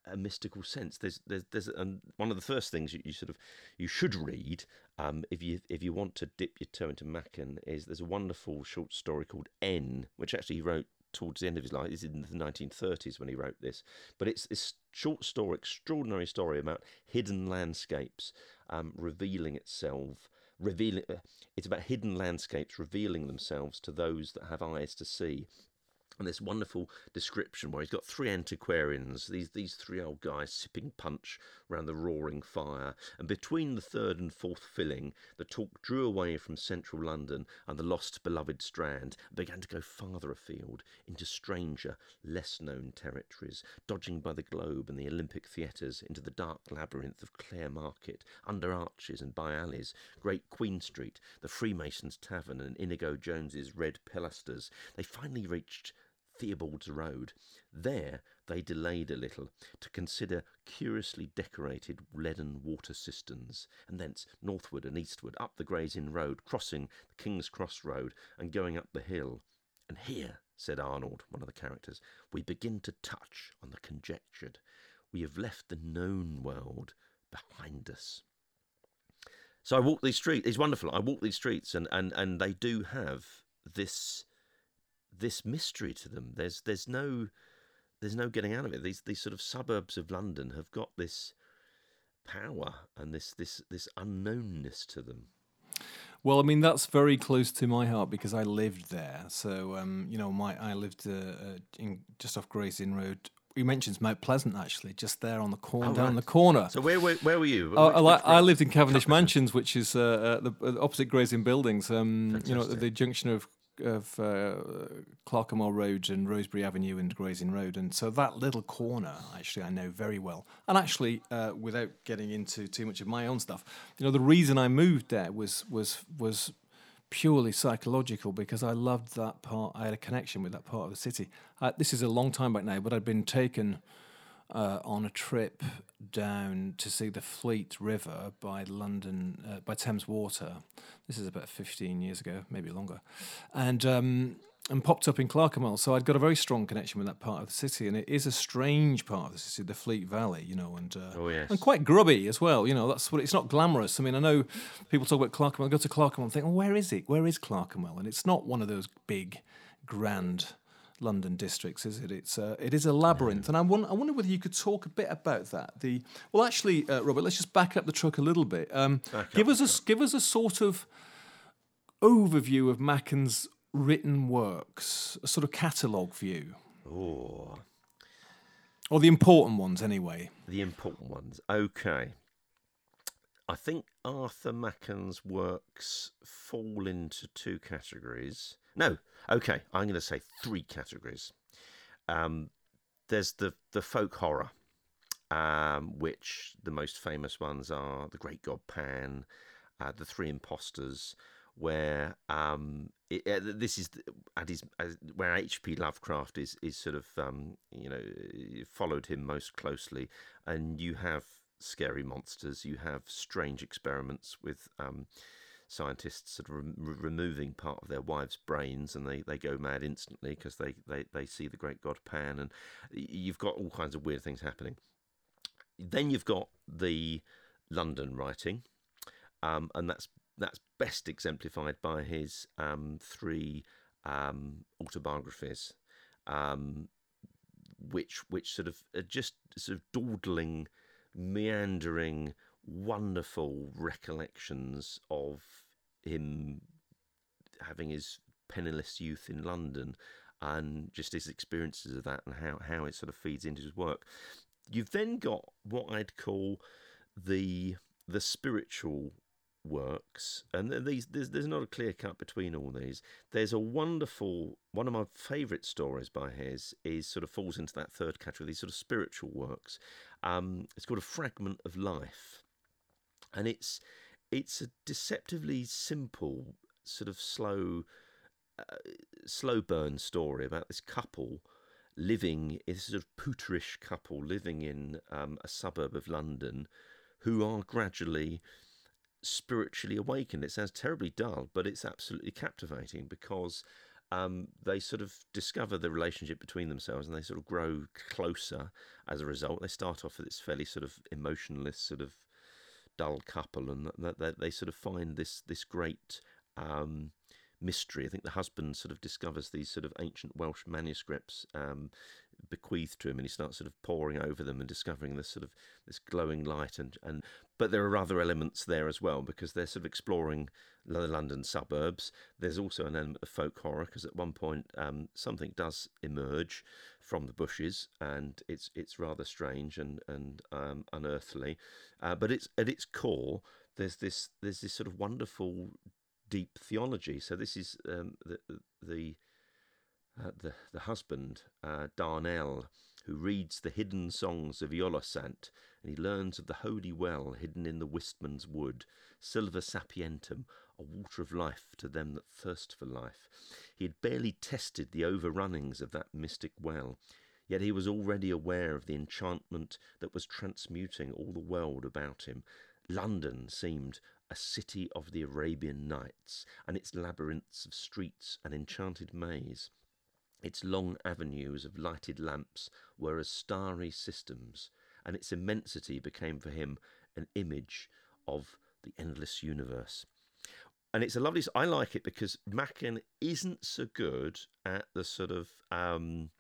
a mystical sense. There's there's there's and one of the first things you, you sort of you should read um, if you if you want to dip your toe into Machen is there's a wonderful short story called N, which actually he wrote towards the end of his life. It's in the 1930s when he wrote this, but it's this short story, extraordinary story about hidden landscapes um, revealing itself. Revealing, uh, it's about hidden landscapes revealing themselves to those that have eyes to see and this wonderful description where he's got three antiquarians, these these three old guys sipping punch round the roaring fire, and between the third and fourth filling, the talk drew away from central London and the lost beloved Strand, and began to go farther afield into stranger, less known territories, dodging by the Globe and the Olympic theatres into the dark labyrinth of Clare Market, under arches and by alleys, Great Queen Street, the Freemasons' Tavern, and Inigo Jones's Red Pilasters. They finally reached Theobald's Road. There they delayed a little to consider curiously decorated leaden water cisterns, and thence northward and eastward up the Gray's Inn Road, crossing the King's Cross Road and going up the hill. And here, said Arnold, one of the characters, we begin to touch on the conjectured. We have left the known world behind us. So I walk these streets. It's wonderful. I walk these streets, and, and, and they do have this this mystery to them. There's there's no there's no getting out of it. These these sort of suburbs of London have got this power and this this this unknownness to them. Well, I mean that's very close to my heart because I lived there. So um, you know, my I lived uh, uh, in just off Gray's Inn Road. You mentioned Mount Pleasant actually, just there on the corner, Oh, down right. the corner. So where were, where were you? Oh, Which- I, which I lived in Cavendish Mansions, which is uh, uh, the uh, opposite Gray's Inn Buildings. Um, you know, at the junction of of uh, Clerkenwell Road and Rosebery Avenue and Gray's Inn Road, and so that little corner, actually, I know very well. And actually, uh, without getting into too much of my own stuff, you know, the reason I moved there was was was purely psychological because I loved that part. I had a connection with that part of the city. Uh, this is a long time back now, but I'd been taken uh, on a trip down to see the Fleet River by London, uh, by Thames Water. This is about 15 years ago, maybe longer, and um, and popped up in Clerkenwell. So I'd got a very strong connection with that part of the city, and it is a strange part of the city, the Fleet Valley, you know, and uh, Oh, yes. and quite grubby as well. You know, that's what it's not glamorous. I mean, I know people talk about Clerkenwell. I go to Clerkenwell and think, well, where is it? Where is Clerkenwell? And it's not one of those big, grand London districts, is it? It's uh, it is a labyrinth, and I wonder, I wonder whether you could talk a bit about that. The well, actually, uh, Robert, let's just back up the truck a little bit. Um, give up us a give us a sort of overview of Machen's written works, a sort of catalogue view, Oh, or the important ones, anyway. the important ones. Okay. I think Arthur Machen's works fall into two categories. No, okay, I'm going to say three categories. Um, there's the the folk horror, um, which the most famous ones are the Great God Pan, uh, the Three Impostors, where um, it, uh, this is at his where H.P. Lovecraft is is sort of um, you know followed him most closely, and you have scary monsters, you have strange experiments with um, scientists sort of re- removing part of their wives' brains, and they, they go mad instantly because they, they, they see the great god Pan, and you've got all kinds of weird things happening. Then you've got the London writing, um, and that's that's best exemplified by his um, three um, autobiographies, um, which which sort of are just sort of dawdling, meandering, wonderful recollections of him having his penniless youth in London and just his experiences of that and how, how it sort of feeds into his work. You've then got what I'd call the the spiritual works, and these there's, there's not a clear cut between all these. There's a wonderful one of my favourite stories by his is sort of falls into that third category. These sort of spiritual works. Um, it's called a fragment of life, and it's it's a deceptively simple sort of slow uh, slow burn story about this couple living this sort of pooterish couple living in um, a suburb of London who are gradually spiritually awakened. It sounds terribly dull, but it's absolutely captivating because um, they sort of discover the relationship between themselves and they sort of grow closer as a result. They start off with this fairly sort of emotionless, sort of dull couple, and that, that they sort of find this this great um, mystery. I think the husband sort of discovers these sort of ancient Welsh manuscripts um, bequeathed to him, and he starts sort of poring over them and discovering this sort of this glowing light. And, and but there are other elements there as well because they're sort of exploring the London suburbs. There's also an element of folk horror because at one point um, something does emerge from the bushes, and it's it's rather strange and and um, unearthly. Uh, but it's at its core. There's this there's this sort of wonderful deep theology. So this is um, the the uh, the the husband uh, Darnell who reads the hidden songs of Iolosant, and he learns of the holy well hidden in the Wistman's wood, silva sapientum, a water of life to them that thirst for life. He had barely tested the overrunnings of that mystic well, yet he was already aware of the enchantment that was transmuting all the world about him. London seemed a city of the Arabian Nights, and its labyrinths of streets an enchanted maze. Its long avenues of lighted lamps were as starry systems, and its immensity became for him an image of the endless universe. And it's a lovely. I like it because Machen isn't so good at the sort of, um,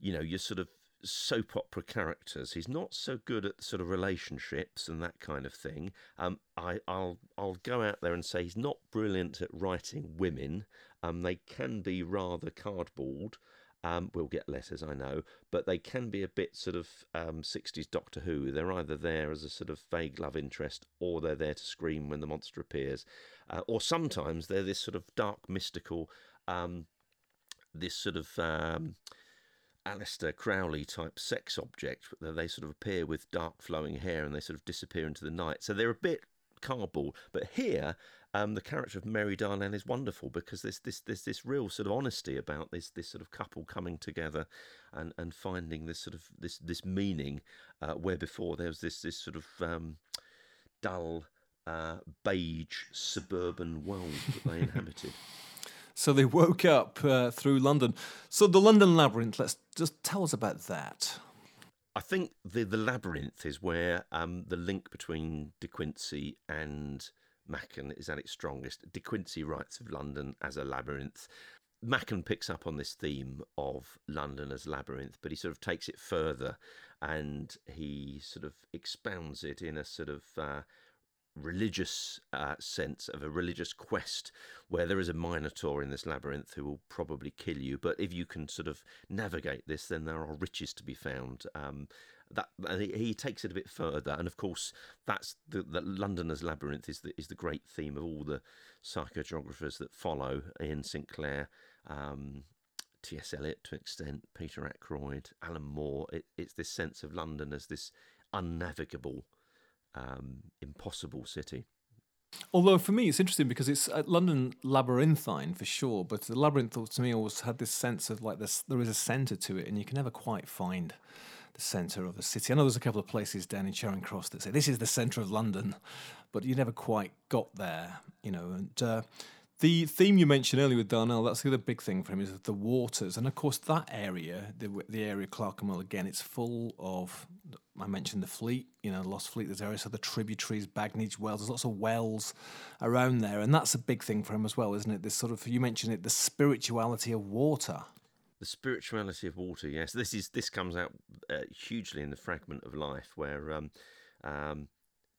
you know, your sort of soap opera characters. He's not so good at sort of relationships and that kind of thing. Um, I, will I'll go out there and say he's not brilliant at writing women. Um, they can be rather cardboard. Um, we'll get letters, I know, but they can be a bit sort of um, 60s Doctor Who. They're either there as a sort of vague love interest or they're there to scream when the monster appears. Uh, or sometimes they're this sort of dark, mystical, um, this sort of Aleister Crowley type sex object. They sort of appear with dark flowing hair and they sort of disappear into the night. So they're a bit cardboard. But here, um, the character of Mary Darnell is wonderful because there's this this real sort of honesty about this this sort of couple coming together and, and finding this sort of this this meaning uh, where before there was this this sort of um, dull uh, beige suburban world that they inhabited. So they woke up uh, through London. So the London Labyrinth, let's just tell us about that. I think the the labyrinth is where um, the link between De Quincey and Machen is at its strongest. De Quincey writes of London as a labyrinth. Machen picks up on this theme of London as labyrinth, but he sort of takes it further and he sort of expounds it in a sort of uh, religious uh, sense of a religious quest where there is a minotaur in this labyrinth who will probably kill you but if you can sort of navigate this then there are riches to be found um, that he takes it a bit further and of course that's the, the londoners labyrinth is the, is the great theme of all the psychogeographers that follow Iain Sinclair um, T.S. Eliot to extent, Peter Ackroyd, Alan Moore. It, it's this sense of London as this unnavigable um, impossible city. Although for me, it's interesting because it's uh, London labyrinthine for sure, but the labyrinth to me always had this sense of like this. There is a centre to it, and you can never quite find the centre of the city. I know there's a couple of places down in Charing Cross that say this is the centre of London, but you never quite got there, you know. And uh, the theme you mentioned earlier with Darnell, that's the other big thing for him is the waters, and of course that area, the the area Clerkenwell again, it's full of. I mentioned the Fleet, you know, Lost Fleet. There's areas of the tributaries, Bagnigge Wells. There's lots of wells around there, and that's a big thing for him as well, isn't it? This sort of you mentioned it, the spirituality of water. The spirituality of water, yes. This is this comes out uh, hugely in the fragment of life where. Um, um,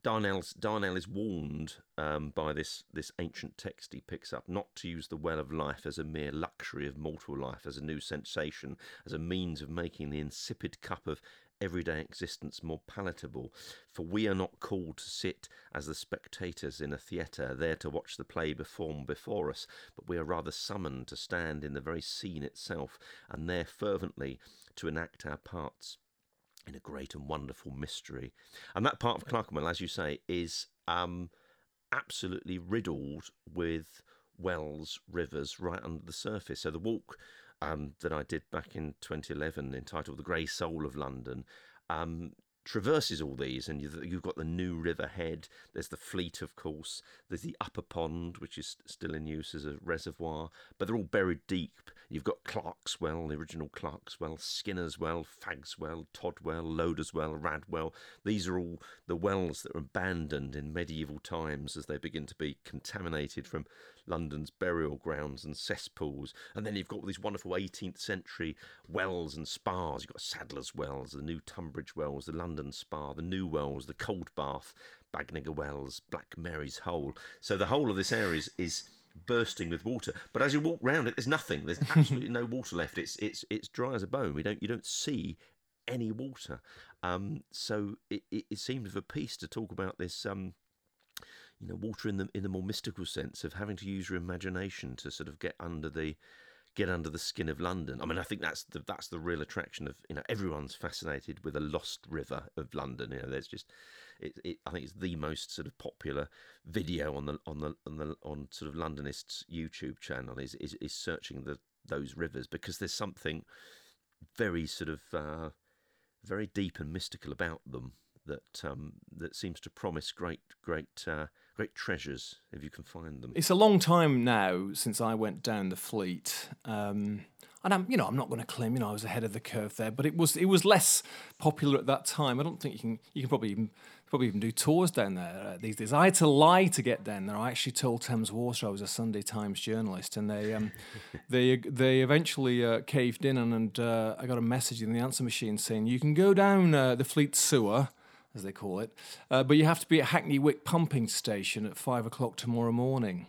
Darnell's, Darnell is warned um, by this, this ancient text he picks up not to use the well of life as a mere luxury of mortal life, as a new sensation, as a means of making the insipid cup of everyday existence more palatable. For we are not called to sit as the spectators in a theatre, there to watch the play perform before us, but we are rather summoned to stand in the very scene itself, and there fervently to enact our parts in a great and wonderful mystery. And that part of Clerkenwell, as you say, is um, absolutely riddled with wells, rivers right under the surface. So the walk um, that I did back in 2011, entitled "The Grey Soul of London," um, traverses all these, and you've got the New River Head. There's the Fleet, of course. There's the Upper Pond, which is still in use as a reservoir, but they're all buried deep. You've got Clarkswell, the original Clarkswell, Skinner's Well, Fag's Well, Todwell, Loder's Well, Radwell. These are all the wells that are abandoned in medieval times as they begin to be contaminated from London's burial grounds and cesspools. And then you've got all these wonderful 18th century wells and spas. You've got Sadler's Wells, the new Tunbridge Wells, the London Spa, the new wells, the Cold Bath, Bagnigge Wells, Black Mary's Hole. So the whole of this area is, is bursting with water. But as you walk round it, there's nothing. There's absolutely no water left. It's it's it's dry as a bone. We don't you don't see any water. Um, so it, it, it seemed of a piece to talk about this um, you know, water in the in the more mystical sense of having to use your imagination to sort of get under the get under the skin of London. I mean, I think that's the that's the real attraction of you know everyone's fascinated with a lost river of London. You know, there's just it, it I think it's the most sort of popular video on the on the on the on sort of Londonists YouTube channel is is, is searching the those rivers because there's something very sort of uh, very deep and mystical about them that um, that seems to promise great great uh, great treasures if you can find them. It's a long time now since I went down the fleet. Um, and I'm, you know, I'm not going to claim, you know, I was ahead of the curve there, but it was it was less popular at that time. I don't think you can you can probably even probably even do tours down there uh, these days. I had to lie to get down there. I actually told Thames Water I was a Sunday Times journalist, and they um, they they eventually uh, caved in, and, and uh, I got a message in the answer machine saying you can go down uh, the Fleet sewer as they call it. Uh, but you have to be at Hackney Wick pumping station at five o'clock tomorrow morning.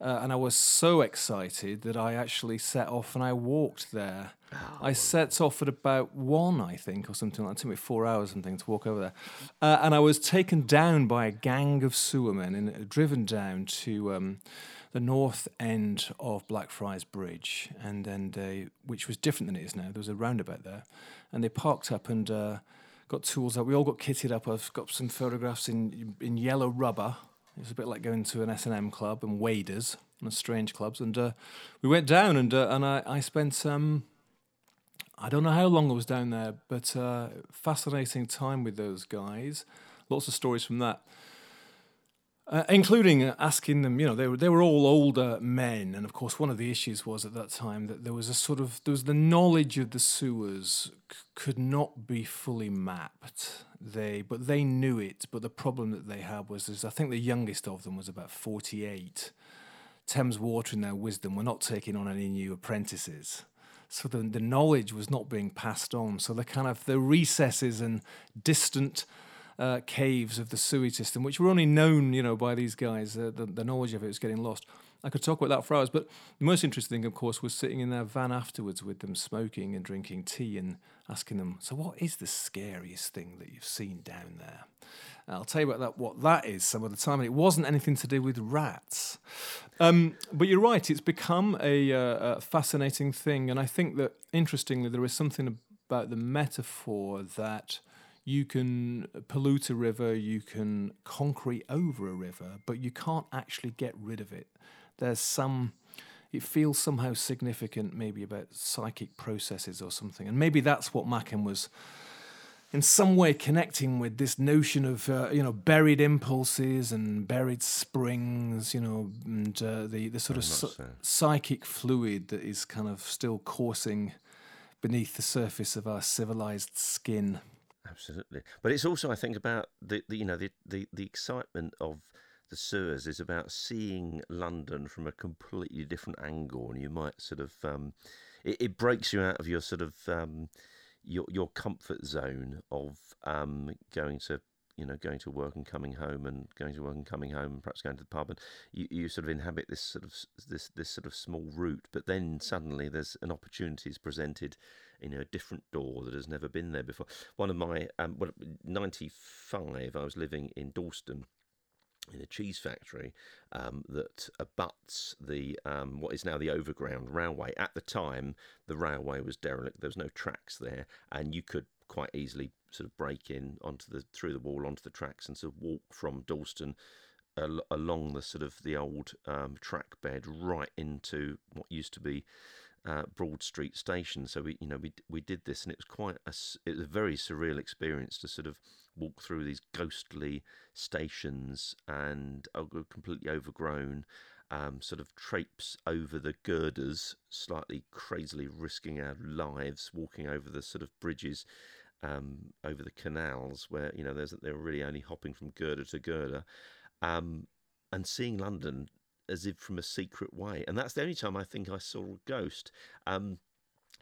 Uh, and I was so excited that I actually set off and I walked there. Oh. I set off at about one, I think, or something like that. It took me four hours something to walk over there. Uh, and I was taken down by a gang of sewermen and driven down to um, the north end of Blackfriars Bridge, and then they, which was different than it is now. There was a roundabout there. And they parked up and uh, got tools out. We all got kitted up. I've got some photographs in in yellow rubber. It was a bit like going to an S and M club and waders and strange clubs. And uh, we went down and uh, and I, I spent um, I don't know how long I was down there, but uh, fascinating time with those guys. Lots of stories from that. Uh, including asking them, you know, they were they were all older men, and of course, one of the issues was at that time that there was a sort of there was the knowledge of the sewers c- could not be fully mapped. They but they knew it, but the problem that they had was, I think the youngest of them was about forty eight. Thames Water, in their wisdom, were not taking on any new apprentices so the, the knowledge was not being passed on. So the kind of the recesses and distant uh, caves of the sewage system, which were only known, you know, by these guys. Uh, the, the knowledge of it was getting lost. I could talk about that for hours, but the most interesting thing, of course, was sitting in their van afterwards with them, smoking and drinking tea, and asking them, "So, what is the scariest thing that you've seen down there?" I'll tell you about that. What that is some of the time, and it wasn't anything to do with rats. Um, but you're right; it's become a, uh, a fascinating thing, and I think that interestingly, there is something about the metaphor that you can pollute a river, you can concrete over a river, but you can't actually get rid of it. There's some, it feels somehow significant, maybe about psychic processes or something. And maybe that's what Machen was in some way connecting with this notion of uh, you know buried impulses and buried springs, you know, and uh, the the sort of so. psychic fluid that is kind of still coursing beneath the surface of our civilized skin. Absolutely, but it's also I think about the, the you know the, the the excitement of the sewers is about seeing London from a completely different angle, and you might sort of um, it, it, breaks you out of your sort of um, your your comfort zone of um, going to you know going to work and coming home and going to work and coming home and perhaps going to the pub and you, you sort of inhabit this sort of this this sort of small route but then suddenly there's an opportunity is presented you know a different door that has never been there before one of my um, well, 95 I was living in Dalston in a cheese factory um, that abuts the um, what is now the overground railway. At the time, the railway was derelict. There was no tracks there, and you could quite easily sort of break in onto the through the wall onto the tracks and sort of walk from Dalston al- along the sort of the old um, track bed right into what used to be uh, Broad Street Station. So we, you know, we we did this, and it was quite a it was a very surreal experience to sort of walk through these ghostly stations and completely overgrown. Um, sort of traipse over the girders, slightly crazily risking our lives, walking over the sort of bridges, um, over the canals where you know there's they're really only hopping from girder to girder, um, and seeing London as if from a secret way. And that's the only time I think I saw a ghost. Um,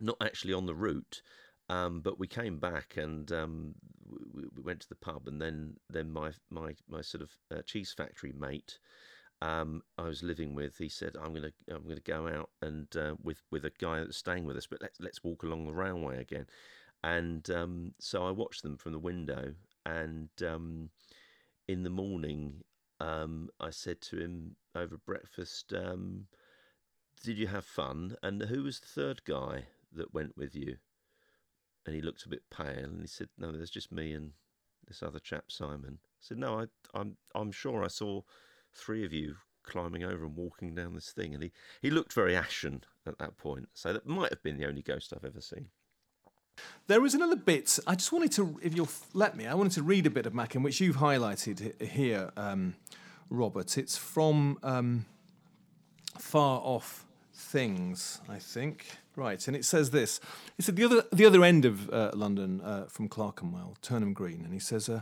not actually on the route, um, but we came back and um, we, we, went to the pub, and then then my my my sort of uh, cheese factory mate. Um, I was living with. He said, "I'm gonna I'm gonna go out and uh, with with a guy that's staying with us, but let's let's walk along the railway again." And um, so I watched them from the window, and um, in the morning um, I said to him over breakfast, um, "Did you have fun?" And who was the third guy that went with you? And he looked a bit pale, and he said, "No, there's just me and this other chap, Simon." I said, "No, I, I'm I'm sure I saw three of you climbing over and walking down this thing." And he he looked very ashen at that point. So that might have been the only ghost I've ever seen. There is another bit. I just wanted to, if you'll let me, I wanted to read a bit of Machen, which you've highlighted here, um, Robert. It's from um, Far Off Things, I think. Right, and it says this. It's at the other the other end of uh, London uh, from Clerkenwell, Turnham Green, and he says, uh,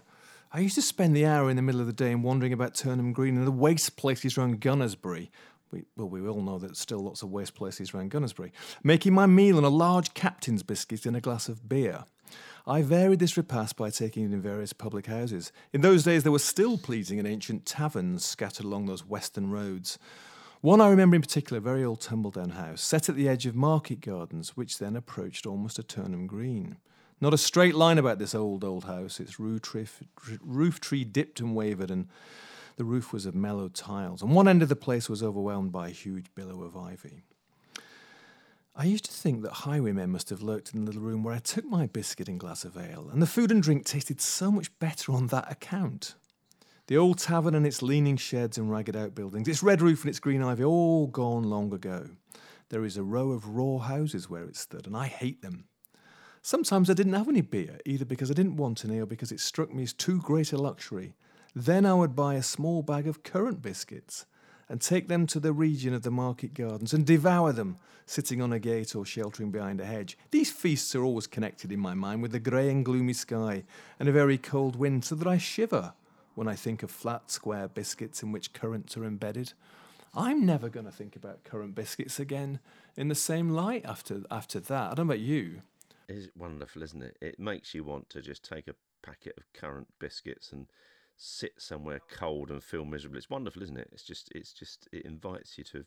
"I used to spend the hour in the middle of the day in wandering about Turnham Green and the waste places around Gunnersbury." We, well, we all know that still lots of waste places around Gunnersbury. Making my meal on a large captain's biscuit and a glass of beer. I varied this repast by taking it in various public houses. In those days, there were still pleasing and ancient taverns scattered along those western roads. One I remember in particular, a very old tumble down house, set at the edge of market gardens, which then approached almost to Turnham Green. Not a straight line about this old, old house. Its roof tree, roof tree dipped and wavered, and the roof was of mellowed tiles. And one end of the place was overwhelmed by a huge billow of ivy. I used to think that highwaymen must have lurked in the little room where I took my biscuit and glass of ale, and the food and drink tasted so much better on that account. The old tavern and its leaning sheds and ragged outbuildings, its red roof and its green ivy, all gone long ago. There is a row of raw houses where it stood, and I hate them. Sometimes I didn't have any beer, either because I didn't want any or because it struck me as too great a luxury. Then I would buy a small bag of currant biscuits and take them to the region of the market gardens and devour them, sitting on a gate or sheltering behind a hedge. These feasts are always connected in my mind with the grey and gloomy sky and a very cold wind, so that I shiver when I think of flat, square biscuits in which currants are embedded. I'm never going to think about currant biscuits again in the same light after after that. I don't know about you. It's wonderful, isn't it? It makes you want to just take a packet of currant biscuits and sit somewhere cold and feel miserable. It's wonderful, isn't it? It's just, it's just, it invites you to.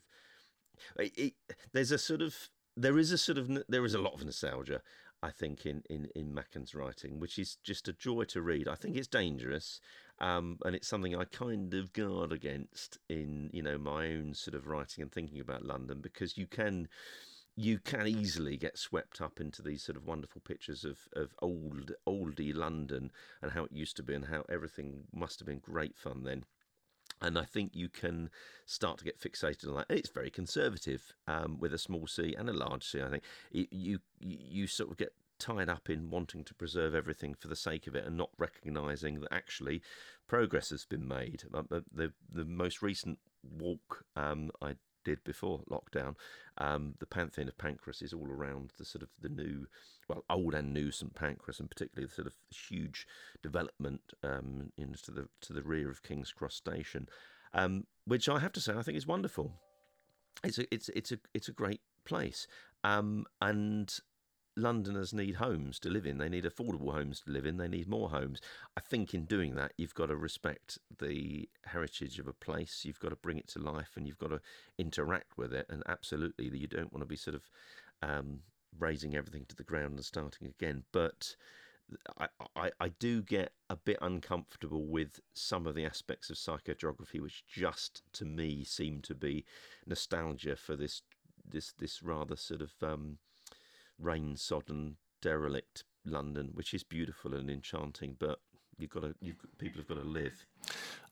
It, it, there's a sort of, there is a sort of, there is a lot of nostalgia. I think in in in Machen's writing, which is just a joy to read. I think it's dangerous, um, and it's something I kind of guard against in you know my own sort of writing and thinking about London because you can you can easily get swept up into these sort of wonderful pictures of, of old oldie London and how it used to be and how everything must have been great fun then. And I think you can start to get fixated on that. And it's very conservative um, with a small c and a large c. I think it, you you sort of get tied up in wanting to preserve everything for the sake of it and not recognizing that actually progress has been made. The the, the most recent walk um, I did before lockdown, um, the Pantheon of Pancras is all around the sort of the new, well, old and new St Pancras, and particularly the sort of huge development um, into the to the rear of King's Cross Station, um, which I have to say I think is wonderful. It's a it's it's a it's a great place, um, and Londoners need homes to live in. They need affordable homes to live in. They need more homes. I think in doing that, you've got to respect the heritage of a place. You've got to bring it to life and you've got to interact with it. And absolutely, you don't want to be sort of um, raising everything to the ground and starting again. But I, I, I do get a bit uncomfortable with some of the aspects of psychogeography, which just to me seem to be nostalgia for this this this rather sort of um, rain sodden, derelict London, which is beautiful and enchanting, but you've got to, you've, people have got to live.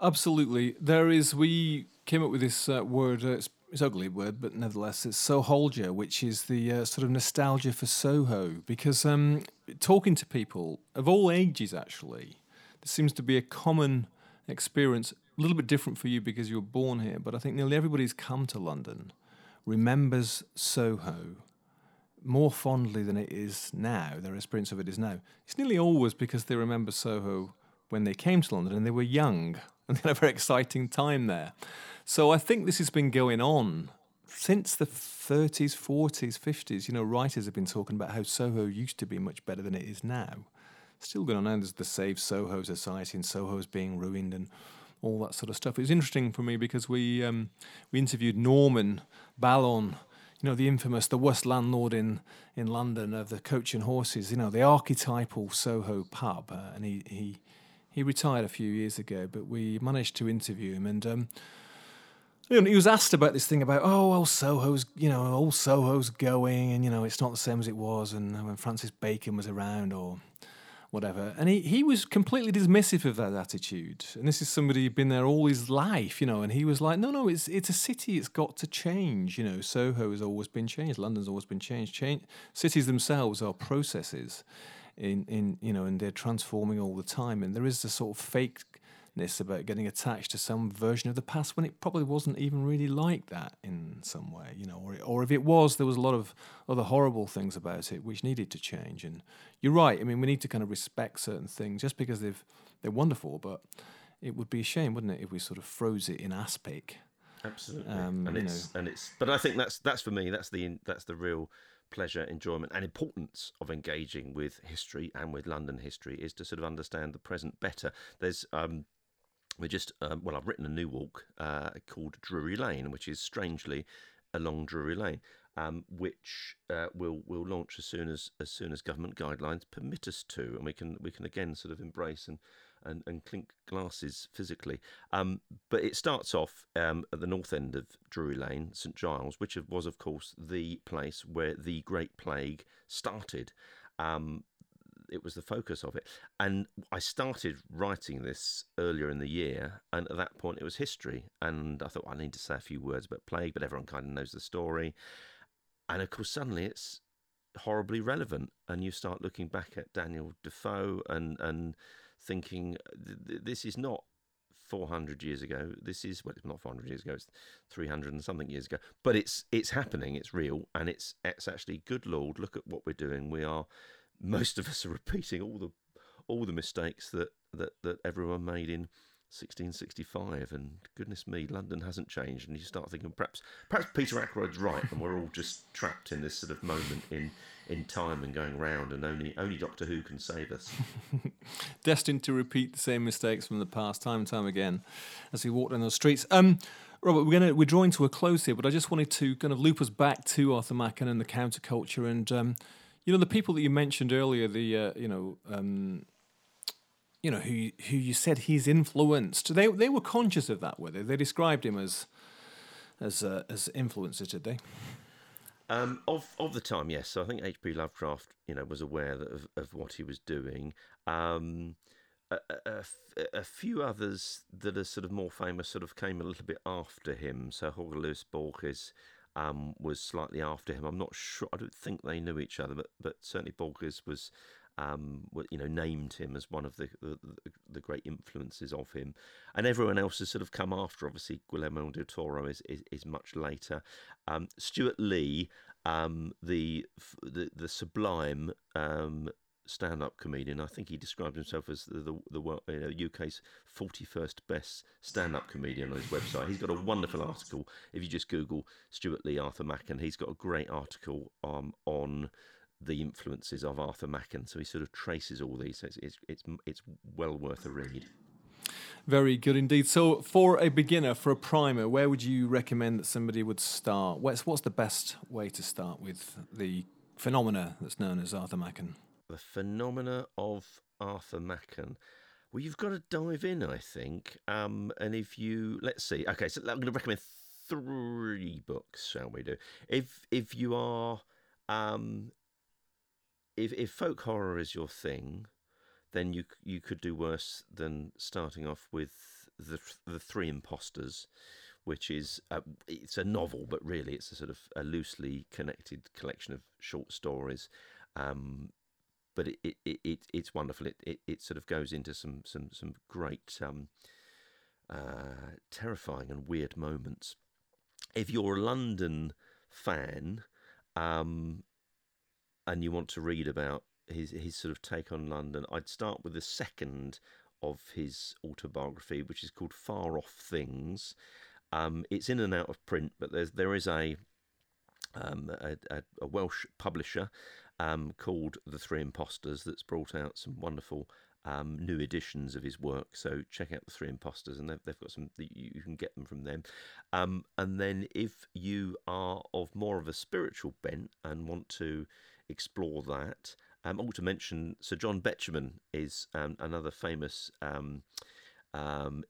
Absolutely, there is. We came up with this uh, word. Uh, it's, it's ugly word, but nevertheless, it's soholgia, which is the uh, sort of nostalgia for Soho. Because um, talking to people of all ages, actually, there seems to be a common experience. A little bit different for you because you were born here, but I think nearly everybody's come to London remembers Soho more fondly than it is now, their experience of it is now, it's nearly always because they remember Soho when they came to London and they were young and they had a very exciting time there. So I think this has been going on since the 30s, 40s, 50s. You know, writers have been talking about how Soho used to be much better than it is now. Still going on now. There's the Save Soho Society and Soho's being ruined and all that sort of stuff. It was interesting for me because we um, we interviewed Norman Balon you know, the infamous, the worst landlord in, in London of the Coach and Horses, you know, the archetypal Soho pub. Uh, and he, he, he retired a few years ago, but we managed to interview him. And um, you know, he was asked about this thing about, oh, old Soho's, you know, old Soho's going, and, you know, it's not the same as it was. And when Francis Bacon was around, or whatever. And he, he was completely dismissive of that attitude. And this is somebody who'd been there all his life, you know, and he was like, no, no, it's it's a city, it's got to change. You know, Soho has always been changed, London's always been changed. Change cities themselves are processes in, in you know, and they're transforming all the time. And there is a sort of fake tightness about getting attached to some version of the past when it probably wasn't even really like that in some way, you know, or or if it was, there was a lot of other horrible things about it which needed to change. And you're right. I mean, we need to kind of respect certain things just because they've they're wonderful, but it would be a shame, wouldn't it, if we sort of froze it in aspic. Absolutely, um, and it's know. and it's. But I think that's that's for me. That's the that's the real pleasure, enjoyment, and importance of engaging with history and with London history is to sort of understand the present better. There's um, we're just um, well, I've written a new walk uh, called Drury Lane, which is strangely along Drury Lane, um, which uh, will will launch as soon as as soon as government guidelines permit us to, and we can we can again sort of embrace and and, and clink glasses physically. Um, but it starts off um, at the north end of Drury Lane, St Giles, which was, of course, the place where the Great Plague started. Um, it was the focus of it. And I started writing this earlier in the year, and at that point it was history. And I thought well, I need to say a few words about plague, but everyone kind of knows the story. And of course, suddenly it's horribly relevant, and you start looking back at Daniel Defoe and and thinking this is not 400 years ago. This is well, it's not 400 years ago. It's 300 and something years ago. But it's it's happening. It's real, and it's it's actually good Lord. Look at what we're doing. We are most of us are repeating all the all the mistakes that that that everyone made in 1665 and goodness me london hasn't changed and you start thinking perhaps perhaps peter ackroyd's right and we're all just trapped in this sort of moment in in time and going round, and only only Doctor Who can save us. Destined to repeat the same mistakes from the past, time and time again, as we walk down those streets. Um, Robert, we're gonna we're drawing to a close here, but I just wanted to kind of loop us back to Arthur Machen and the counterculture, and um, you know the people that you mentioned earlier, the uh, you know. Um, you know who who you said he's influenced. They they were conscious of that, were they? They described him as as uh, as influencer, did they? Um, of of the time, yes. So I think H.P. Lovecraft, you know, was aware of, of what he was doing. Um, a, a, a, few others that are sort of more famous sort of came a little bit after him. So Jorge Luis Borges um, was slightly after him. I'm not sure. I don't think they knew each other, but but certainly Borges was um, you know, named him as one of the, the, the great influences of him, and everyone else has sort of come after. Obviously, Guillermo del Toro is is, is much later. Um, Stewart Lee, um, the, the the sublime um, stand-up comedian. I think he described himself as the the, the you know, UK's forty-first best stand-up comedian on his website. He's got a wonderful article. If you just Google Stewart Lee Arthur Machen, he's got a great article um, on the influences of Arthur Machen. So he sort of traces all these. So it's, it's, it's, it's well worth a read. Very good indeed. So, for a beginner, for a primer, where would you recommend that somebody would start? What's, what's the best way to start with the phenomena that's known as Arthur Machen? The phenomena of Arthur Machen. Well, you've got to dive in, I think. Um, and if you, let's see, okay, so I'm going to recommend three books, shall we do? If if you are um, if if folk horror is your thing, then you you could do worse than starting off with the the Three Imposters, which is a, it's a novel, but really it's a sort of a loosely connected collection of short stories. Um, but it, it, it, it's wonderful. It, it, it sort of goes into some some some great um, uh, terrifying and weird moments. If you're a London fan, um, and you want to read about his his sort of take on London, I'd start with the second of his autobiography, which is called Far Off Things. Um, it's in and out of print, but there's there is a um, a, a, a, Welsh publisher um, called The Three Imposters that's brought out some wonderful um, new editions of his work. So check out The Three Imposters, and they've, they've got some, you can get them from them. Um, and then if you are of more of a spiritual bent and want to explore that. Um, also to mention, Sir John Betjeman is um, another famous um,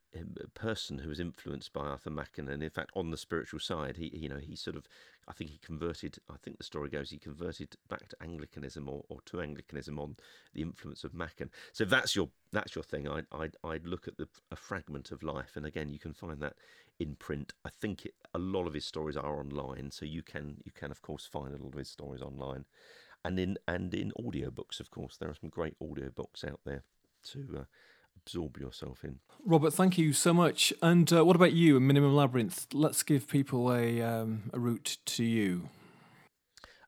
person who was influenced by Arthur Machen, and in fact, on the spiritual side, he you know he sort of, I think he converted. I think the story goes he converted back to Anglicanism or, or to Anglicanism on the influence of Machen. So that's your that's your thing, I'd I'd, I'd look at the, a fragment of life, and again, you can find that in print. I think it, a lot of his stories are online, so you can you can of course find a lot of his stories online and in and in audiobooks, of course, there are some great audiobooks out there to uh, absorb yourself in. Robert, thank you so much. And uh, what about you, Minimum Labyrinth? Let's give people a um, a route to you.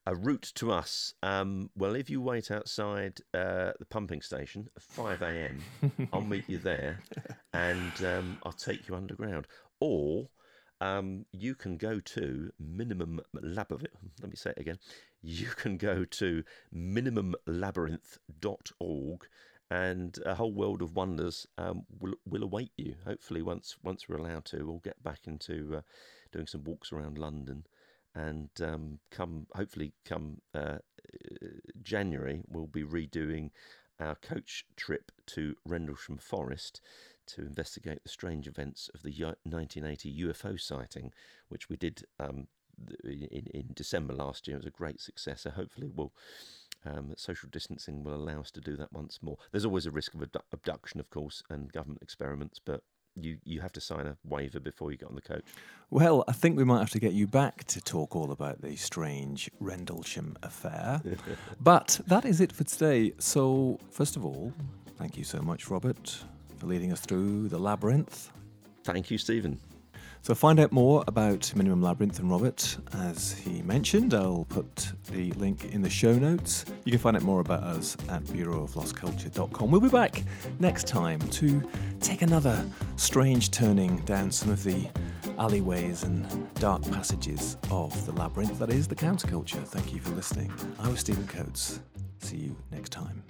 A route to us. Um, well, if you wait outside uh, the pumping station at 5 a.m., I'll meet you there and um, I'll take you underground. Or um, you can go to Minimum Labyrinth. Let me say it again. You can go to minimumlabyrinth.org and a whole world of wonders um, will will await you. Hopefully, once once we're allowed to, we'll get back into uh, doing some walks around London, and um, come hopefully come uh, January, we'll be redoing our coach trip to Rendlesham Forest to investigate the strange events of the 1980 UFO sighting, which we did um, in, in December last year. It was a great success. So hopefully, we'll um, social distancing will allow us to do that once more. There's always a risk of abduction, of course, and government experiments, but you, you have to sign a waiver before you get on the coach. Well, I think we might have to get you back to talk all about the strange Rendlesham affair. but that is it for today. So, first of all, thank you so much, Robert, for leading us through the labyrinth. Thank you, Stephen. So, find out more about Minimum Labyrinth and Robert, as he mentioned. I'll put the link in the show notes. You can find out more about us at bureauoflostculture.com. We'll be back next time to take another strange turning down some of the alleyways and dark passages of the labyrinth that is the counterculture. Thank you for listening. I was Stephen Coates. See you next time.